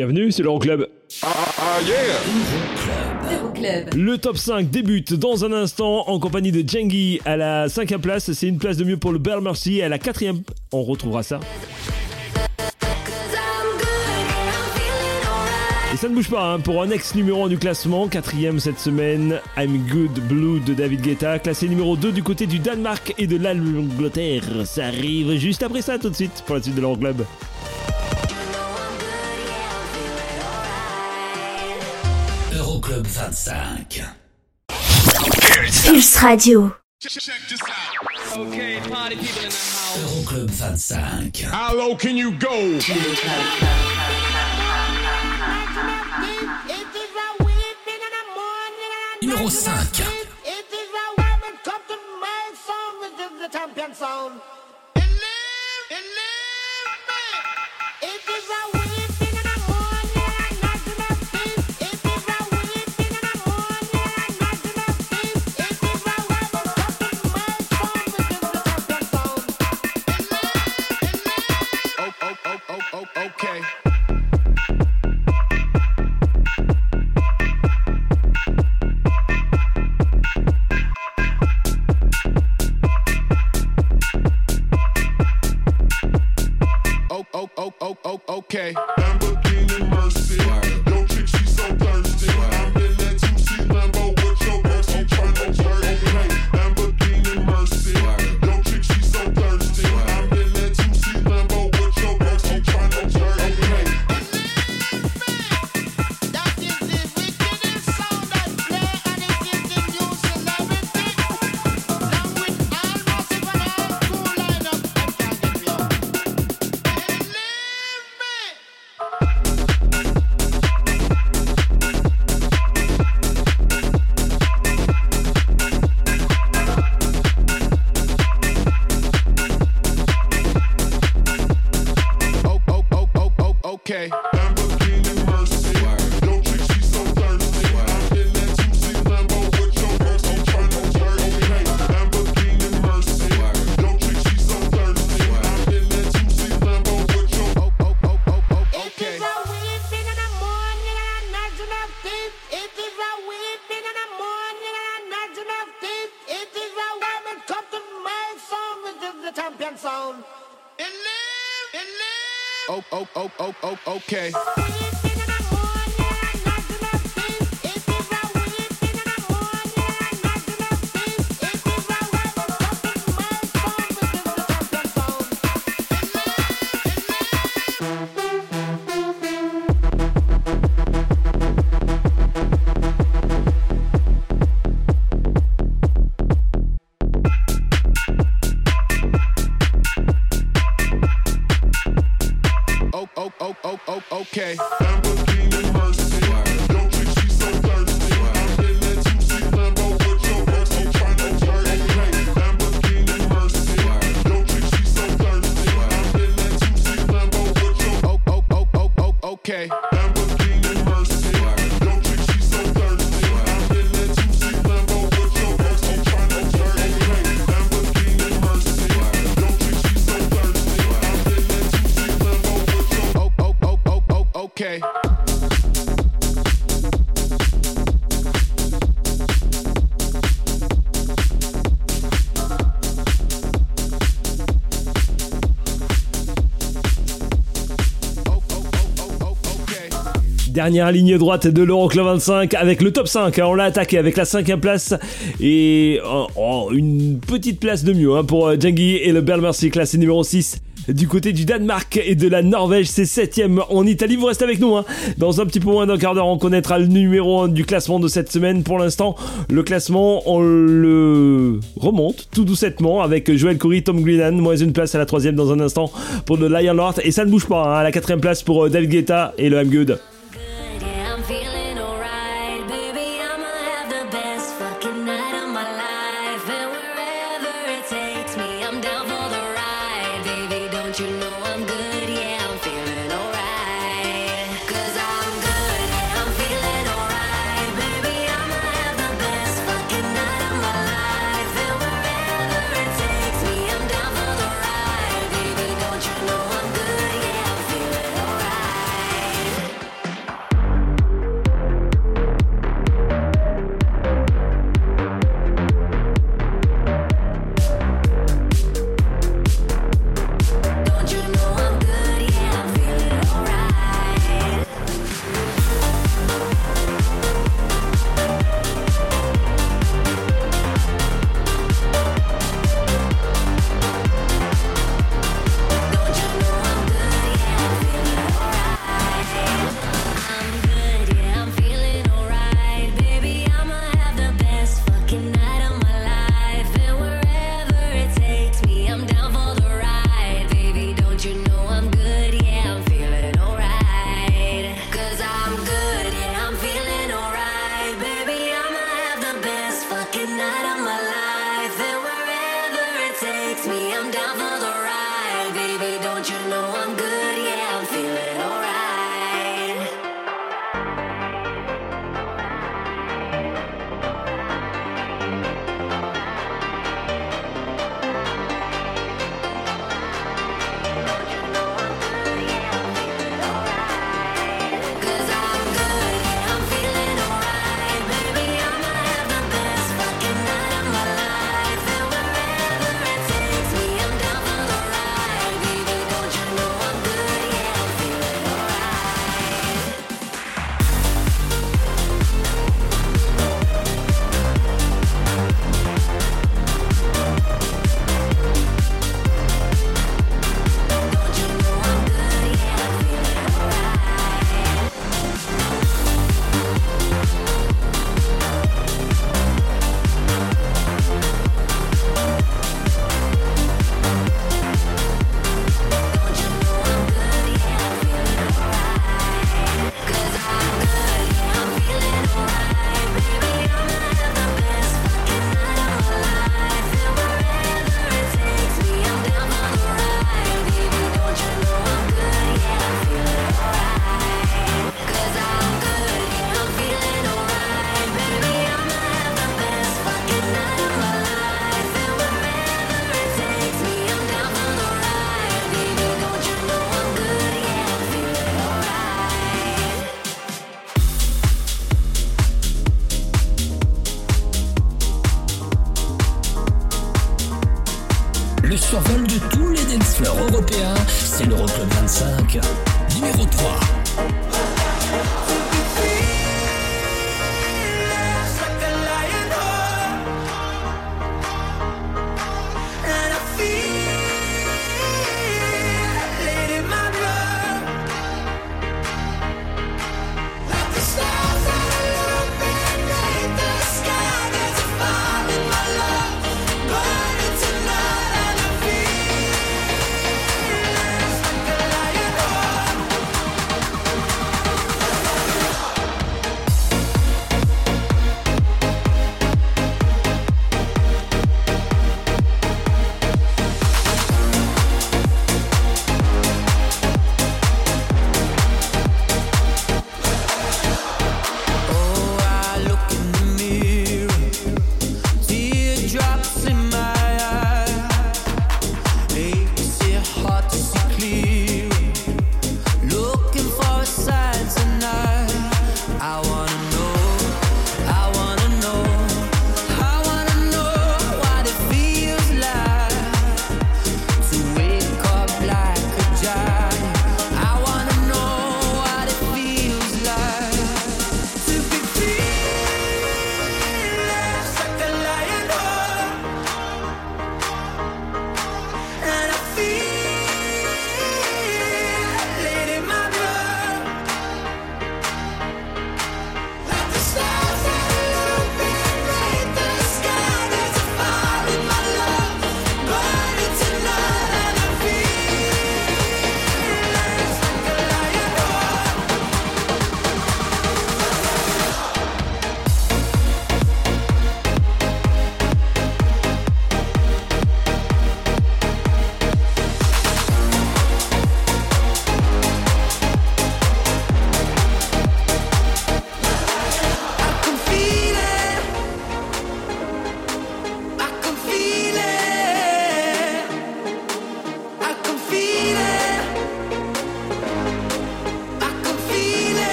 Bienvenue, c'est l'Euroclub. Ah, ah, yeah. Le top 5 débute dans un instant en compagnie de Jengi à la 5 place. C'est une place de mieux pour le Bell Mercy. À la 4 on retrouvera ça. Et ça ne bouge pas hein, pour un ex numéro 1 du classement, quatrième cette semaine, I'm Good Blue de David Guetta, classé numéro 2 du côté du Danemark et de l'Angleterre. Ça arrive juste après ça tout de suite pour la suite de l'Euroclub. Club. Club 25. Pulse Radio. Party people in the house. Euroclub 25. How low can you go? Numéro 5. Champion sound. Dernière ligne droite de l'Euroclub 25 avec le top 5. hein, on l'a attaqué avec la cinquième place et oh, oh, une petite place de mieux hein, pour euh, Djangi et le Bell Mercy classé numéro 6. Du côté du Danemark et de la Norvège, c'est 7ème en Italie. Vous restez avec nous. hein. Dans un petit peu moins d'un quart d'heure, on connaîtra le numéro 1 du classement de cette semaine. Pour l'instant, le classement, on le remonte tout doucettement avec Joël Coury, Tom Greenan. Moins une place à la troisième dans un instant pour le Lion Lord. Et ça ne bouge pas. à la quatrième place pour euh, Del Guetta et le I'm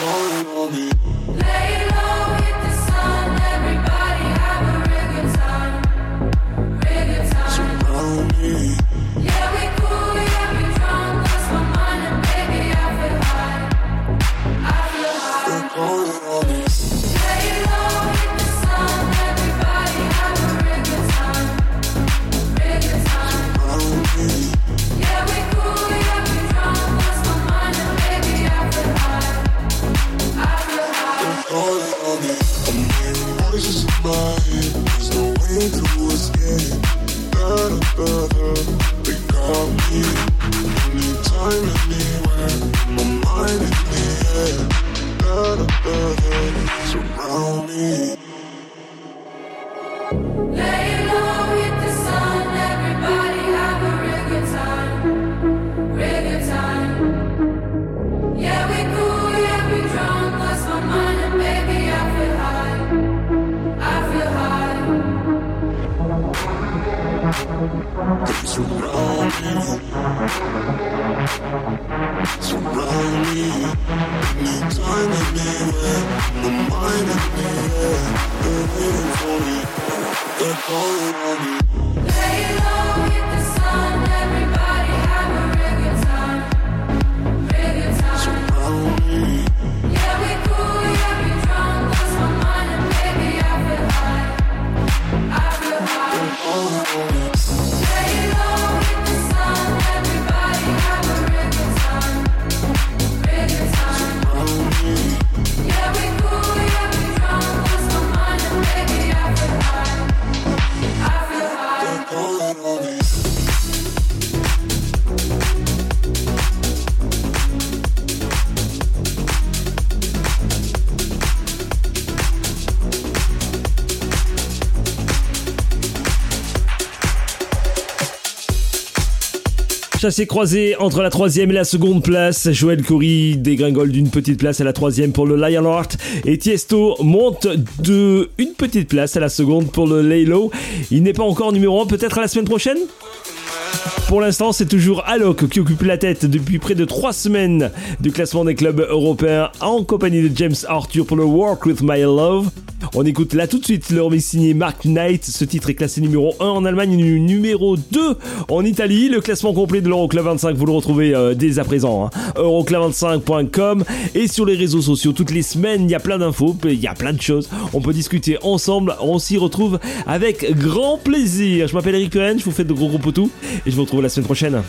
calling on me. Chassé croisé entre la troisième et la seconde place. Joël Coury dégringole d'une petite place à la troisième pour le Lionheart. Et Tiesto monte de une petite place à la seconde pour le Laylo. Il n'est pas encore numéro 1, peut-être à la semaine prochaine? Pour l'instant, c'est toujours Alok qui occupe la tête depuis près de 3 semaines du classement des clubs européens en compagnie de James Arthur pour le Work With My Love. On écoute là tout de suite le remix signé Mark Knight. Ce titre est classé numéro 1 en Allemagne numéro 2 en Italie. Le classement complet de l'Euroclub 25, vous le retrouvez euh, dès à présent. Hein. Euroclub25.com et sur les réseaux sociaux. Toutes les semaines, il y a plein d'infos, il y a plein de choses. On peut discuter ensemble. On s'y retrouve avec grand plaisir. Je m'appelle Eric Cohen, je vous fais de gros gros potous et je vous retrouve la semaine prochaine.